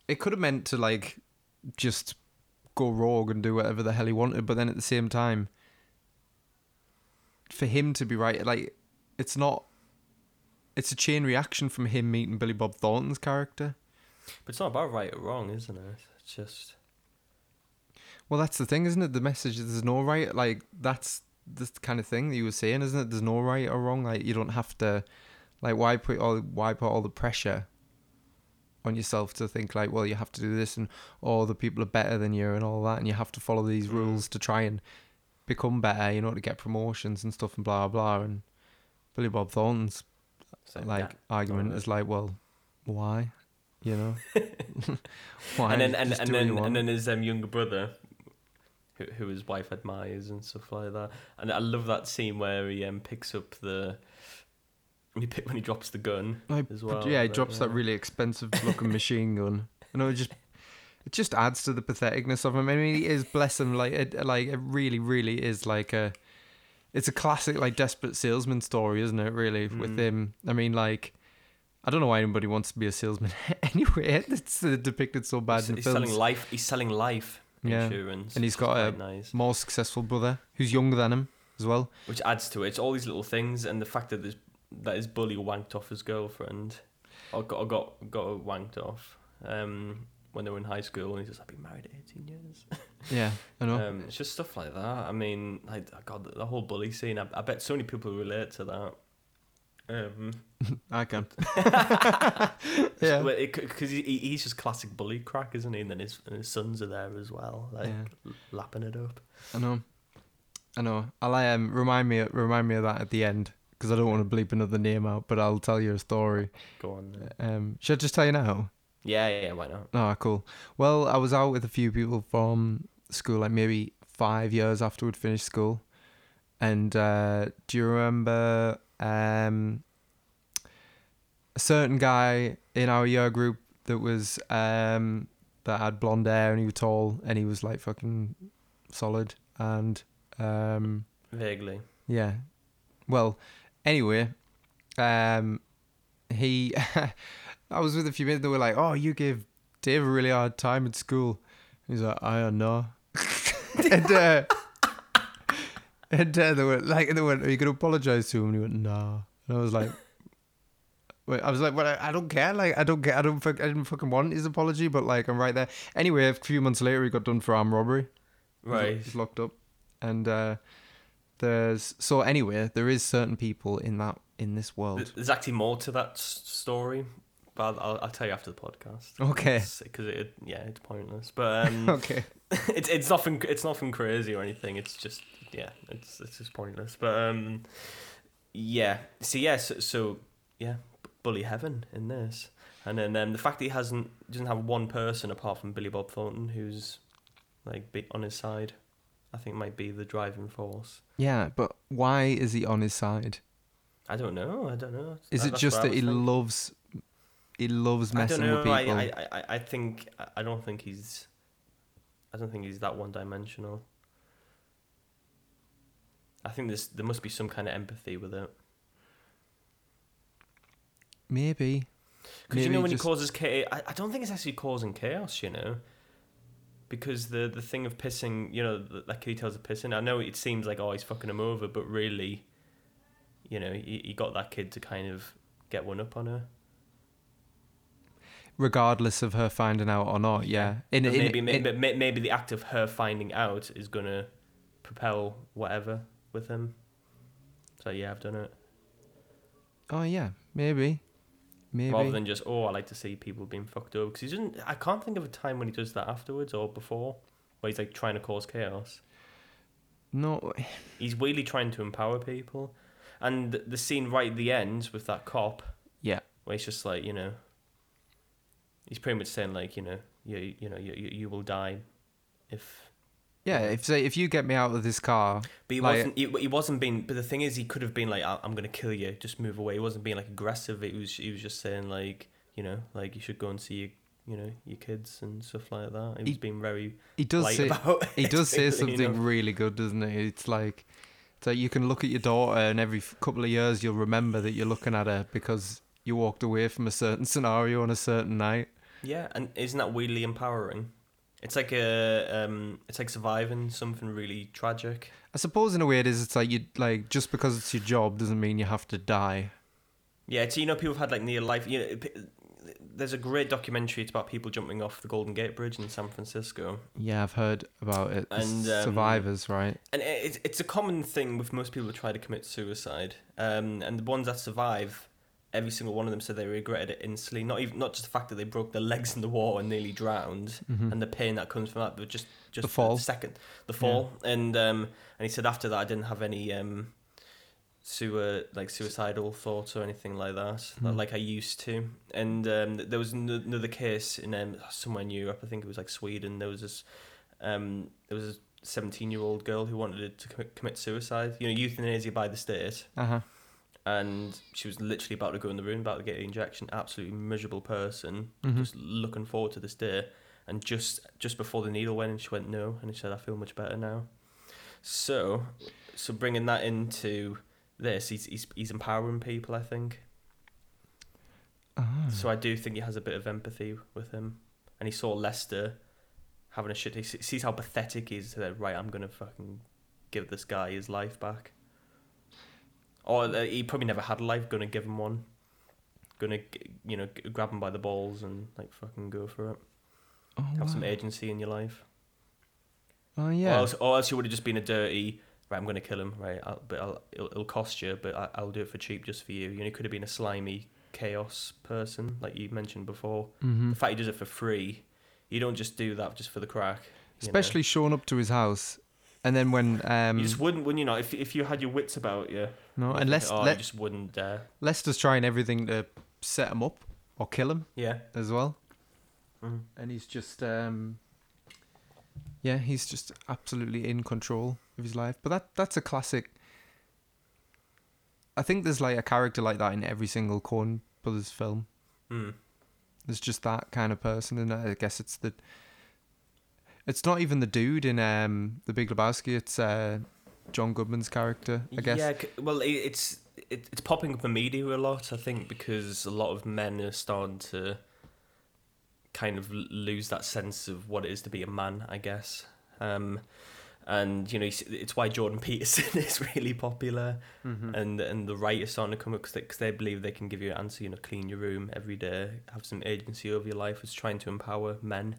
it could have meant to like just go rogue and do whatever the hell he wanted, but then at the same time, for him to be right, like it's not. It's a chain reaction from him meeting Billy Bob Thornton's character. But it's not about right or wrong, isn't it? It's just Well, that's the thing, isn't it? The message is there's no right. Like that's the kind of thing that you were saying, isn't it? There's no right or wrong. Like you don't have to. Like why put all why put all the pressure on yourself to think like, well, you have to do this and all the people are better than you and all that, and you have to follow these Mm. rules to try and become better. You know, to get promotions and stuff and blah blah. And Billy Bob Thornton's like that- argument is like, well, why? You know, why? and then and, and do what you then and then his um, younger brother, who who his wife admires and stuff like that. And I love that scene where he um picks up the when he pick, when he drops the gun Like, as well. yeah, he but, drops that really expensive looking machine gun. You know, it just it just adds to the patheticness of him. I mean, he is bless him. Like it, like it really, really is like a. It's a classic like desperate salesman story, isn't it? Really, with Mm. him. I mean, like. I don't know why anybody wants to be a salesman anyway. It's uh, depicted so bad He's, in he's films. selling life. He's selling life Yeah. insurance, And he's got a- nice, More successful brother who's younger than him as well. which adds to it. It's all these little things, and the fact that this that his bully wanked off his girlfriend, or got or got got wanked off. Um, when they were in high school, and he says, "I've been married eighteen years." Yeah, I know. Um, it's just stuff like that. I mean, like God, the, the whole bully scene. I, I bet so many people relate to that. Um, I can. yeah, because he, he- he's just classic bully crack, isn't he? And then his, and his sons are there as well, like Yeah. lapping it up. I know. I know. I'll um, remind me remind me of that at the end because I don't want to bleep another name out, but I'll tell you a story. Go on. then. Um, should I just tell you now? Yeah, yeah, yeah, why not? Oh, cool. Well, I was out with a few people from school, like maybe five years after we'd finished school. And uh, do you remember um, a certain guy in our year group that was um, that had blonde hair and he was tall and he was like fucking solid and um, Vaguely. yeah. Well, anyway, um, he, I was with a few men that were like, "Oh, you gave Dave a really hard time at school." He's like, "I don't know," and uh, and uh, they were like, "They went, are you gonna apologize to him?" And he went, nah. and I was like. Wait, I was like, well, I, I don't care. Like, I don't care. I don't. fuck- I didn't fucking want his apology, but like, I'm right there. Anyway, a few months later, he got done for armed robbery. Right. He's locked up. And uh, there's so anyway, there is certain people in that in this world. There's actually more to that story, but I'll, I'll, I'll tell you after the podcast. Okay. Because it, yeah, it's pointless. But um, okay. it's it's nothing it's nothing crazy or anything. It's just yeah, it's it's just pointless. But um, yeah. So yeah, so, so yeah, bully heaven in this, and then um, the fact that he hasn't doesn't have one person apart from Billy Bob Thornton who's like be on his side, I think might be the driving force. Yeah, but why is he on his side? I don't know. I don't know. Is That- it just that he thinking. loves he loves I messing don't know. with people? I, I, I, I think I- I don't think he's I don't think he's that one dimensional. I think there's there must be some kind of empathy with it. Maybe. Because you know when just- he causes chaos, I, I don't think it's actually causing chaos. You know, because the the thing of pissing, you know, like that he tells of pissing. I know it seems like oh he's fucking him over, but really, you know, he, he got that kid to kind of get one up on her. regardless of her finding out or not. Yeah. In, in, maybe in- maybe may- maybe the act of her finding out is gonna propel whatever with him. So yeah, I've done it. oh yeah, maybe, maybe. Rather than just oh, I like to see people being fucked up because he doesn't. I can't think of a time when he does that afterwards or before, where he's like trying to cause chaos. no, He's really trying to empower people, and the scene right at the end with that cop, yeah, where he's just like you know, he's pretty much saying like you know you you know you you, you will die if Yeah, if say if you get me out of this car, But he Like- wasn't. He, he wasn't being. But the thing is, he could have been like, "I- "I'm gonna kill you. Just move away." He wasn't being like aggressive. He was. He was just saying like, you know, like you should go and see your, you know, your kids and stuff like that. He was He- being very he does say he it, does say you something know. really good, doesn't he? It's like it's like you can look at your daughter, and every couple of years you'll remember that you're looking at her because you walked away from a certain scenario on a certain night. Yeah, and isn't that weirdly empowering? It's like a. Um, it's like surviving something really tragic. I suppose in a way it is. It's like you like just because it's your job doesn't mean you have to die. Yeah, so you know, people have had like near life. You know, there's a great documentary. It's about people jumping off the Golden Gate Bridge in San Francisco. Yeah, I've heard about it. And, um, survivors, right? And it, it's a common thing with most people who try to commit suicide. Um, and the ones that survive, every single one of them said they regretted it instantly. Not even not just the fact that they broke their legs in the water and nearly drowned, Mhm. and the pain that comes from that, but just just The fall. second, the fall. And um, and he said after that, I didn't have any um, sewer like suicidal thoughts or anything like that, Mm. like I used to. And um, there was ano- another case in um, somewhere in Europe. I think it was like Sweden. There was this um, there was a 17 year old girl who wanted to commit, commit suicide. You know, euthanasia by the state. Uh huh. And she was literally about to go in the room, about to get the injection. Absolutely miserable person, Mhm. just looking forward to this day. And just just before the needle went in, she went no, and she said, "I feel much better now." So, so bringing that into this, he's he's, he's empowering people. I think. Ah. So I do think he has a bit of empathy with him, and he saw Lester having a shit. He sees how pathetic he is. So right, I'm gonna fucking give this guy his life back. Or uh, he probably never had a life. Gonna give him one. Gonna you know grab him by the balls and like fucking go for it. oh, Have some agency in your life. oh Or yeah. else, or else you would have just been a dirty. Right, I'm gonna kill him. Right, I'll, but I'll, it'll, it'll cost you, but I, I'll do it for cheap just for you. You know, he could have been a slimy chaos person, like you mentioned before. hmm The fact he does it for free, you don't just do that just for the crack. you know. Especially showing up to his house, and then when um you just wouldn't, wouldn't you? Know, if if you had your wits about you, no, unless think, oh, Le- just wouldn't dare. Lester's trying everything to set him up or kill him Yeah. as well, Mm. and he's just um yeah, he's just absolutely in control of his life. But that that's a classic. I think there's like a character like that in every single Coen Brothers film. Mm. There's just that kind of person, and I guess it's the. It's not even the dude in um the Big Lebowski. It's uh, John Goodman's character. I guess. Yeah. Well, it's it, it's popping up in media a lot. I think because a lot of men are starting to kind of lose that sense of what it is to be a man. I guess. Um, and you know, it's why Jordan Peterson is really popular. Mhm. and and the right starting to come up because they, 'cause they believe they can give you an answer. You know, clean your room every day, have some agency over your life. It's trying to empower men,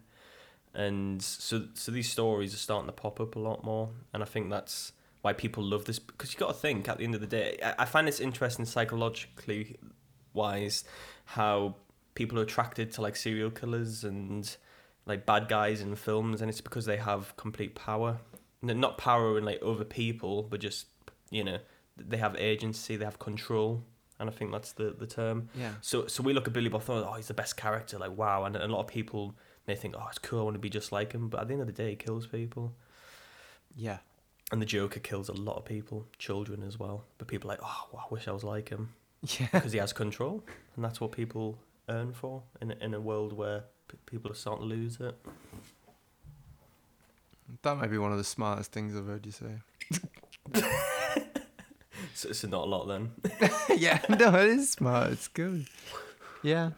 and so so these stories are starting to pop up a lot more. And I think that's why people love this because you got to think at the end of the day. I, I find it's interesting psychologically wise how people are attracted to like serial killers and like bad guys in films, and it's because they have complete power. Not power in like other people, but just you know they have agency, they have control, and I think that's the the term. Yeah. So so we look at Billy Bob Thornton, oh, he's the best character, like wow, and a lot of people they think, oh, it's cool, I want to be just like him, but at the end of the day, he kills people, Yeah. and the Joker kills a lot of people, children as well. But people are like, oh, wow, I wish I was like him Yeah. because he has control, and that's what people earn for in a, in a world where p- people are starting to lose it. That might be one of the smartest things I've heard you say. So it's not a lot then. yeah, no, it is smart. It's good. Yeah,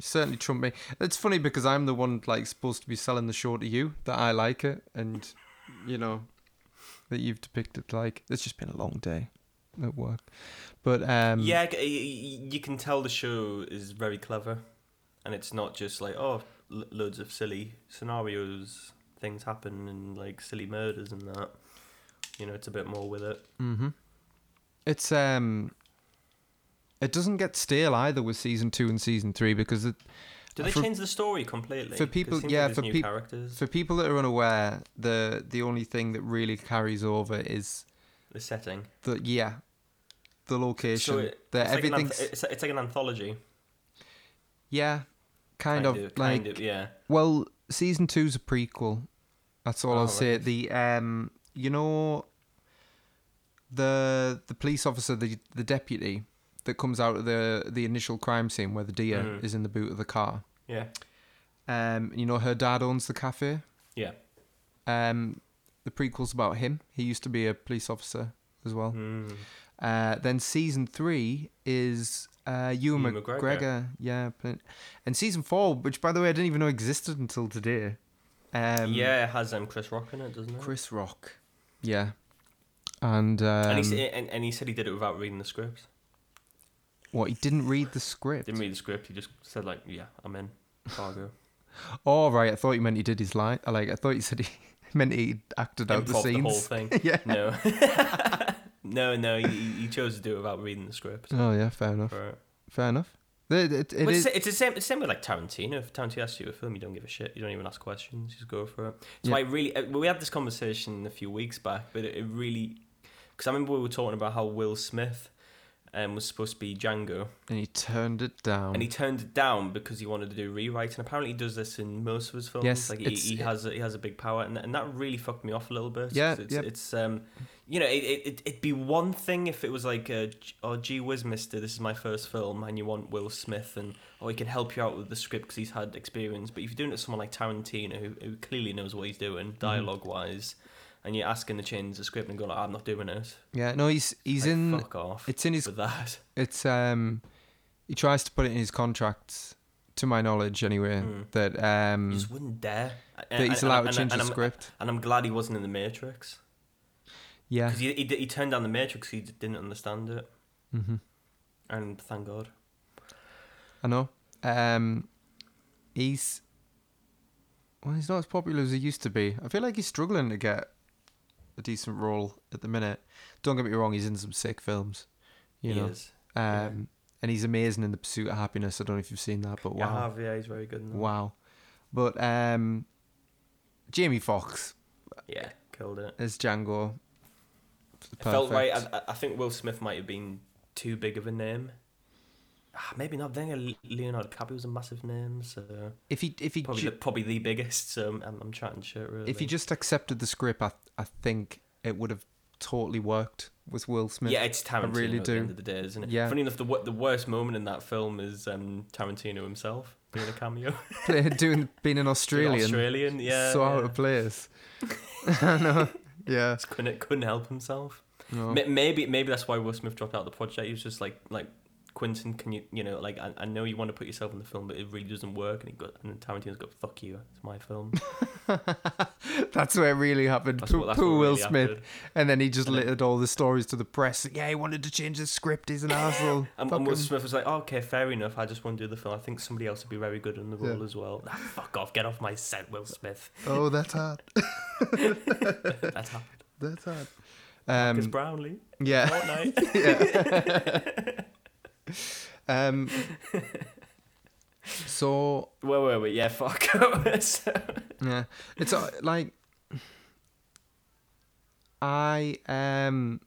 certainly trump me. It's funny because I'm the one like supposed to be selling the show to you that I like it, and you know that you've depicted like it's just been a long day at work. But um, yeah, c- y- y- you can tell the show is very clever, and it's not just like oh, l- loads of silly scenarios, things happen, and like silly murders and that. You know, it's a bit more with it. Mm-hmm. It's um, it doesn't get stale either with season two and season three because it, Do they For- change the story completely? for people- yeah, for new peop- characters, for people that are unaware, the the only thing that really carries over is the setting. the yeah, the location. So it, like an anth- it's, it's like an anthology. yeah, kind, of, like kind of, yeah. well, season two's a prequel. That's all Oh, I'll say. The um, you know, the the police officer, the the deputy that comes out of the the initial crime scene where the deer Mhm. is in the boot of the car. Yeah. Um, you know, her dad owns the cafe. Yeah. Um, the prequel's about him. He used to be a police officer as well. Mm. Uh, then season three is uh, Ewan Ewan McGregor. McGregor. Yeah, and season four, which by the way I didn't even know existed until today. Um, yeah, it has um, Chris Rock in it, doesn't it? Chris Rock. Yeah, and, um, and, he, and, and he said he did it without reading the script. What he didn't read the script. Didn't read the script. He just said like, "Yeah, I'm in." Fargo. Oh right, I thought you meant he did his line. Like I thought you said he meant he acted out the Improv scenes. the whole thing. yeah. No. no, no. He, he chose to do it without reading the script. Oh yeah, fair enough. Fair enough. It, it, it But is- it's, it's the same. It's the same with like Tarantino. If Tarantino asks you a film, you don't give a shit. You don't even ask questions. You just go for it. So Yeah. I really, uh, we had this conversation a few weeks back, but it, it really, because I remember we were talking about how Will Smith, um, was supposed to be Django, and he turned it down. and he turned it down because he wanted to do rewrite. And apparently, he does this in most of his films. Yes, like he, he has a, he has a big power, and, and that really fucked me off a little bit. Yeah, it's, yep. it's um, you know, it, it it- it'd be one thing if it was like, uh, oh, gee whiz, Mister, this is my first film, and you want Will Smith, and oh, he can help you out with the script because he's had experience. But if you're doing it to someone like Tarantino, who, who clearly knows what he's doing, Mm-hmm. dialogue wise. And you're asking to change the script and go like, I'm not doing it. yeah, no, he's he's Like, in. Fuck off. It's in his with that. It's um, he tries to put it in his contracts, to my knowledge anyway, Mm. that um just wouldn't dare. that he's allowed to change the I'm, script. And I'm glad he wasn't in the Matrix Yeah. because he, he he turned down the Matrix. He didn't understand it, Mm-hmm. and thank God. I know. Um, he's well, he's not as popular as he used to be. I feel like he's struggling to get a decent role at the minute. Don't get me wrong; he's in some sick films, you he know. is. Um, yeah. and he's amazing in the Pursuit of Happiness. I don't know if you've seen that, but Yeah, I wow, have, yeah, he's very good. In that. wow. But um, Jamie Foxx Yeah, killed it. as Django. It felt right. I- I think Will Smith might have been too big of a name. Ah, Maybe not. Then Leonardo DiCaprio was a massive name, so If he if he probably ju- the, probably the biggest. So I'm, I'm chatting shit really. if he just accepted the script, I I think it would have totally worked with Will Smith. Yeah, it's Tarantino I really at the do. end of the day, isn't it? Yeah. Funny enough, the the worst moment in that film is um, Tarantino himself being a cameo. Doing being an Australian, Australian, yeah. so yeah. out of place. I know. Yeah. Just couldn't couldn't help himself. No. Maybe maybe that's why Will Smith dropped out of the project. He was just like like Quentin, can you you know like I, I know you want to put yourself in the film, but it really doesn't work. And he got and then Tarantino's got fuck you, it's my film. That's where it really happened. That's Poor, what, poor Will really Smith. happened. And then he just And then- littered all the stories to the press. Yeah, he wanted to change the script. He's an asshole. And, and Will. Smith was like, oh, okay, fair enough. I just want to do the film. I think somebody else would be very good in the Yeah. role as well. Ah, fuck off, get off my set, Will Smith. Oh, that's hard. That's hard. That's hard. Marcus Um, Brownlee, yeah. Fortnite. Um. So wait, wait, wait. Yeah, fuck. So- Yeah, it's uh, like I um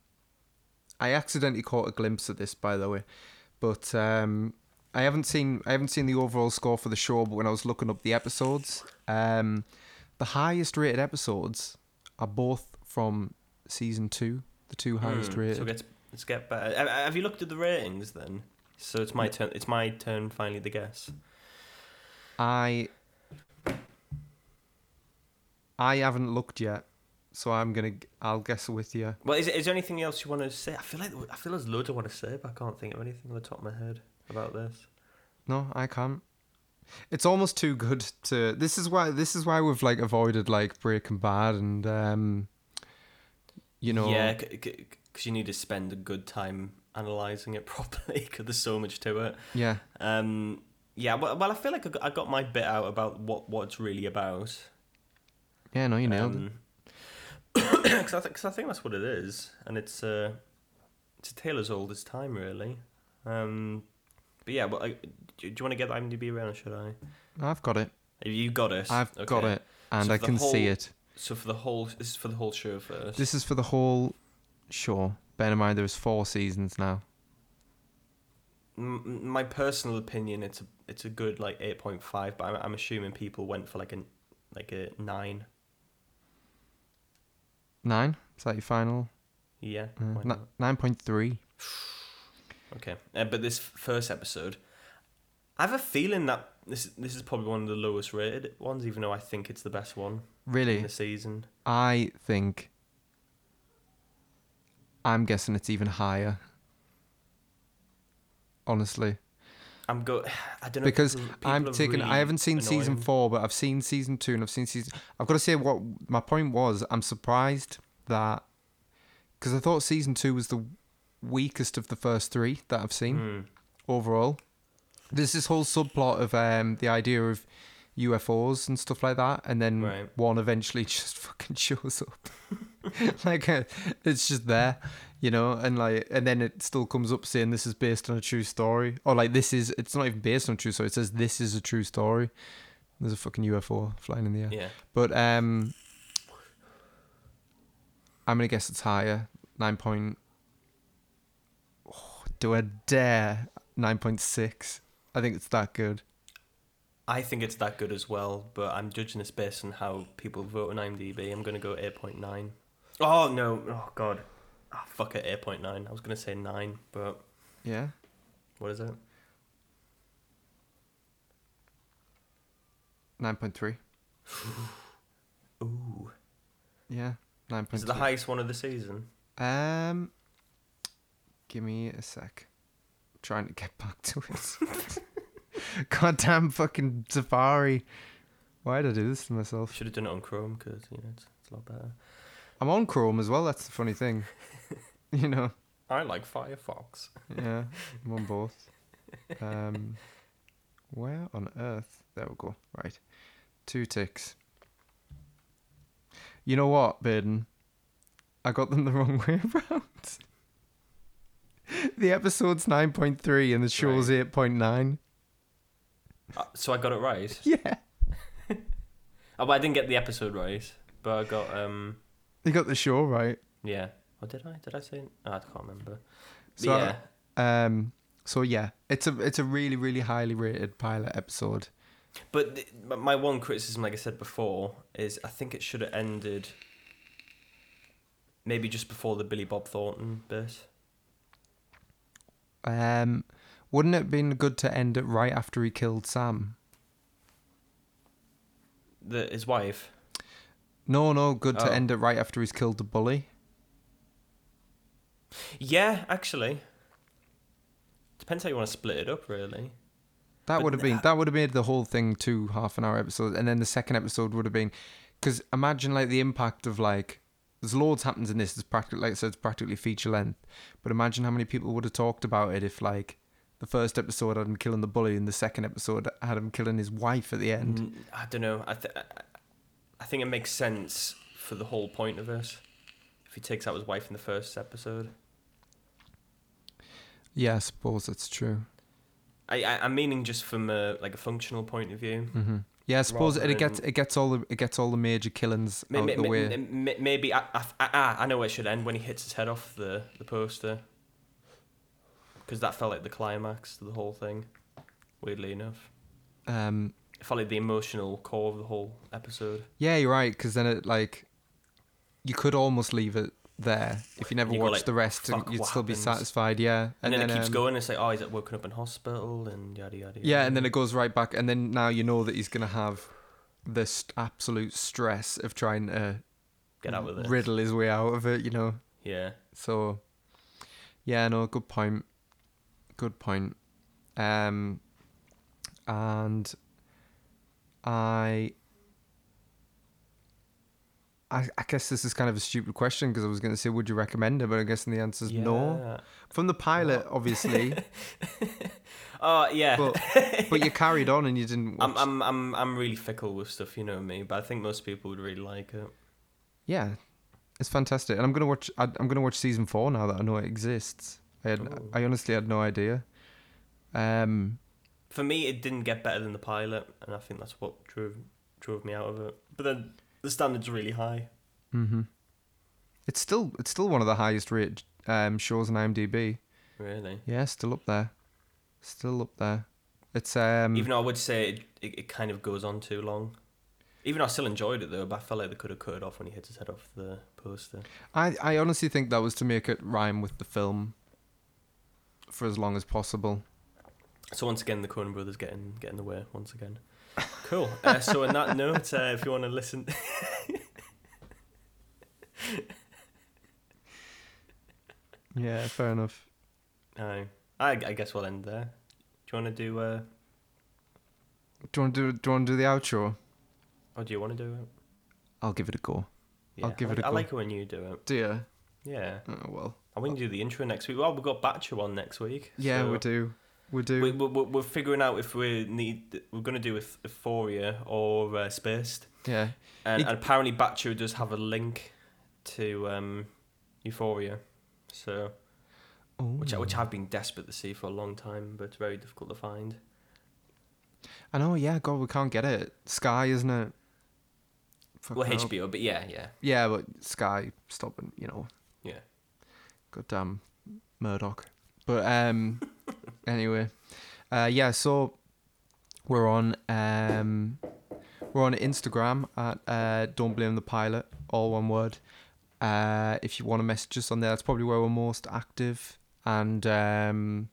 I accidentally caught a glimpse of this, by the way, but um I haven't seen I haven't seen the overall score for the show. But when I was looking up the episodes, um the highest rated episodes are both from season two, the two highest Hmm, rated. So let's let's get better. Have you looked at the ratings then? So it's my turn. It's my turn. Finally, the guess. I I haven't looked yet, so I'm gonna I'll guess with you. Well, is, is there anything else you want to say? I feel like I feel there's loads I want to say, but I can't think of anything on the top of my head about this. No, I can't. It's almost too good to. This is why. This is why we've like avoided like Breaking Bad and um, you know. Yeah, because you need to spend a good time analyzing it properly because there's so much to it. Yeah. Um, yeah, well, well, I feel like I got, my bit out about what what it's really about. Yeah. No, you nailed it. Um, Because I, th- I think that's what it is, and it's uh, it's a tale as old as time, really. Um, but yeah, well, I, do, do you want to get the IMDb around, or should I? I've got it. Have You got it. I've got it, and So I can see it. So for the whole, this is for the whole show first. This is for the whole show. Bear in mind, there's four seasons now. M- my personal opinion, it's a it's a good like eight point five, but I'm, I'm assuming people went for like a like a nine. Nine. Is that your final? Yeah. Uh? Nine point three. Okay, uh, but this first episode, I have a feeling that this this is probably one of the lowest rated ones, even though I think it's the best one in Really, the season. I think. I'm guessing it's even higher. Honestly, I'm go. I don't know because I'm taking. really I haven't seen season four, but I've seen season two, and I've seen season. I've got to say what my point was. I'm surprised that because I thought season two was the weakest of the first three that I've seen. Hmm. overall. There's this whole subplot of um, the idea of UFOs and stuff like that, and then Right. one eventually just fucking shows up. like uh, it's just there, you know, and like, and then it still comes up saying this is based on a true story, or like this is. It's not even based on a true story. It says this is a true story. There's a fucking UFO flying in the air. Yeah. But um, I'm gonna guess it's higher. Nine point. Oh, do I dare? Nine point six. I think it's that good. I think it's that good as well, but I'm judging this based on how people vote on IMDb. I'm gonna go eight point nine. Oh no! Oh god! Ah, fuck it, eight point nine. I was gonna say nine, but Yeah. what is it? Nine point three. Ooh, Yeah. Nine is point it the highest one of the season? Um. Give me a sec. trying to get back to it. Goddamn fucking Safari. Why did I do this to myself? Should have done it on Chrome because you know it's, it's a lot better. I'm on Chrome as well. That's the funny thing. you know. I like Firefox. Yeah, I'm on both. Um, where on earth? There we go. Right, two ticks. You know what, Baden? I got them the wrong way around. the episode's nine point three and the show's eight point nine. Uh, so I got it right. Yeah, Oh, but I didn't get the episode right. But I got um you got the show right. yeah. What did I? Did I say? Oh, I can't remember. But So, yeah. Um. So yeah, it's a it's a really really highly rated pilot episode. But, th- my one criticism, like I said before, is I think it should have ended maybe just before the Billy Bob Thornton bit. Um, wouldn't it have been good to end it right after he killed Sam? The his wife. No, no, good to Oh. end it right after he's killed the bully. Yeah, actually. Depends how you want to split it up, really. That But would have been that uh, would have made the whole thing two half an hour episodes, and then the second episode would have been because imagine like the impact of like there's loads happens in this. It's practically like I said, it's practically feature length. But imagine how many people would have talked about it if like the first episode had him killing the bully, and the second episode had him killing his wife at the end. I don't know. I th- I- think it makes sense for the whole point of it. If he takes out his wife in the first episode. Yeah, I suppose that's true. I, I I'm meaning just from a like a functional point of view. hmm Yeah, I suppose Rather it gets it gets all the it gets all the major killings May- out may- the may- way. may- Maybe I, I, I, I know where it should end when he hits his head off the, the poster. Because that felt like the climax to the whole thing. Weirdly enough, Um, like the emotional core of the whole episode. yeah, you're right. Because then it like you could almost leave it there if you never You watched like, the rest, and you'd still be satisfied. Yeah, And, then, it keeps um, going. It's like, oh, he's woken up in hospital and yada yada. yada. Yeah, and then it goes right back, and then now you know that he's gonna have this absolute stress of trying to get out of it. riddle his way out of it. You know, Yeah. so yeah, no, good point. Good point. Um, and I, I, I guess this is kind of a stupid question because I was going to say, would you recommend it? But I guess the answer is no. From the pilot, obviously, Oh yeah. but but you carried on and you didn't. Watch. I'm I'm I'm I'm really fickle with stuff, you know me. But I think most people would really like it. Yeah, it's fantastic, and I'm gonna watch. I- I'm gonna watch season four now that I know it exists. I had, Ooh. I honestly had no idea. Um, For me, it didn't get better than the pilot, and I think that's what drove drove me out of it. But then the standards really high. hmm It's still it's still one of the highest rated um, shows on IMDb. Really. Yeah, still up there. Still up there. It's um. Even though I would say it, it, it kind of goes on too long. Even though I still enjoyed it though, but I felt like they could have cut it off when he hit his head off the poster. I I honestly think that was to make it rhyme with the film. For as long as possible. So once again, the Coen brothers getting getting the way once again. Cool. Uh, so on that note, uh, if you want to listen, Yeah, fair enough. uh, I I guess we'll end there. Do you want to do? Uh, Do you want to do? Do you want to do the outro? or do you want to do it? I'll give it a go. Yeah, I'll give I it a like- I go. like it when you do it. Do you? Yeah. Oh well. And we can do the intro next week. Well, we've got Batcher on next week. Yeah, so we do. We do. We, we, we- we're figuring out if we need. We're going to do with Euphoria or uh, Spaced. yeah. And, It- and apparently, Batcher does have a link to um, Euphoria. So, which I- which I've been desperate to see for a long time, but it's very difficult to find. I know. Yeah. God, we can't get it. Sky, isn't it? Well, Fucking hell. HBO, but yeah, yeah, Yeah, but Sky stopping. You know. yeah. Goddamn Murdoch. But um anyway. Uh yeah, so we're on um we're on Instagram at uh don't blame the pilot, all one word. Uh if you want to message us on there, that's probably where we're most active. And um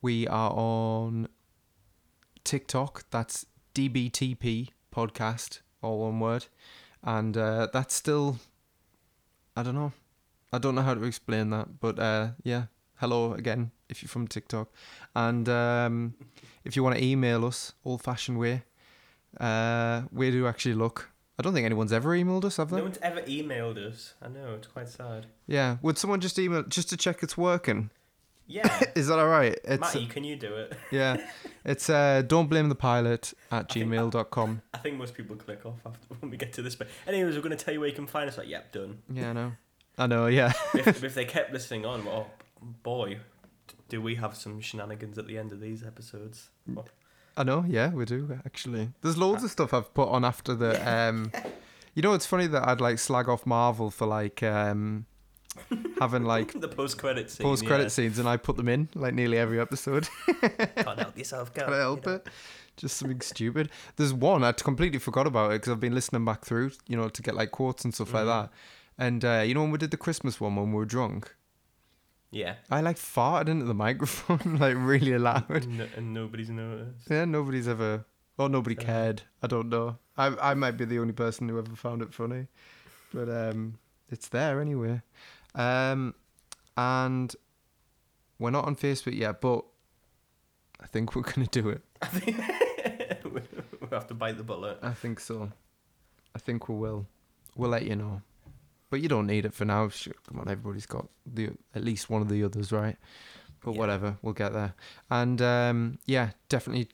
we are on TikTok, that's DBTP podcast, all one word. And uh that's still I don't know. I don't know how to explain that, but uh, yeah. Hello again if you're from TikTok, and um, if you want to email us, old-fashioned way, uh, where do you actually look? I don't think anyone's ever emailed us, have they? No one's ever emailed us. I know it's quite sad. Yeah. Would someone just email just to check it's working? Yeah, Is that all right? It's Matty, can you do it? yeah. It's uh, don't blame the pilot at gmail.com. I think most people click off after when we get to this bit. Anyways, we're going to tell you where you can find us. Like, yep, done. Yeah, I know. I know. Yeah. if, if they kept listening on, oh boy, do we have some shenanigans at the end of these episodes? I know, yeah, we do actually. There's loads of stuff I've put on after the um you know it's funny that I'd like slag off Marvel for like um having like the post credit scene. post credit scenes and I put them in like nearly every episode. Can't help yourself, can Can I help it? Just something stupid. There's one I completely forgot about it because I've been listening back through, you know, to get like quotes and stuff like Mhm. that. And uh, you know when we did the Christmas one when we were drunk, Yeah. I like farted into the microphone like really loud. And, and nobody's noticed. Yeah, nobody's ever, or nobody Uh. cared. I don't know. I I might be the only person who ever found it funny, but um, it's there anyway. Um, and we're not on Facebook yet, but I think we're gonna do it. I think we have to bite the bullet. I think so. I think we will. We'll let you know. But you don't need it for now. Sure, come on, everybody's got the at least one of the others, right? But Yeah. whatever, we'll get there. And um, yeah, definitely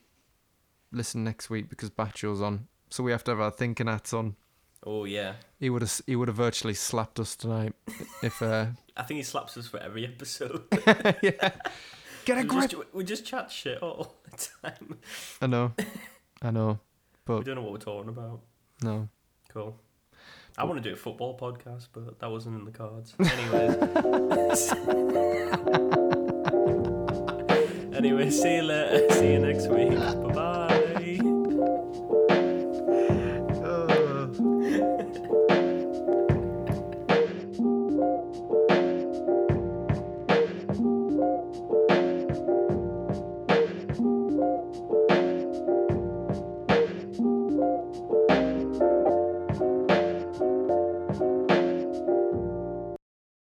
listen next week because Batcher's on. So we have to have our thinking hats on. Oh yeah. He would have he would have virtually slapped us tonight if uh I think he slaps us for every episode. yeah. Get a we, grip. just, we just chat shit all the time. I know. I know. But we don't know what we're talking about. no. Cool. I want to do a football podcast, but that wasn't in the cards. Anyways. anyway, see you later. See you next week. Bye bye.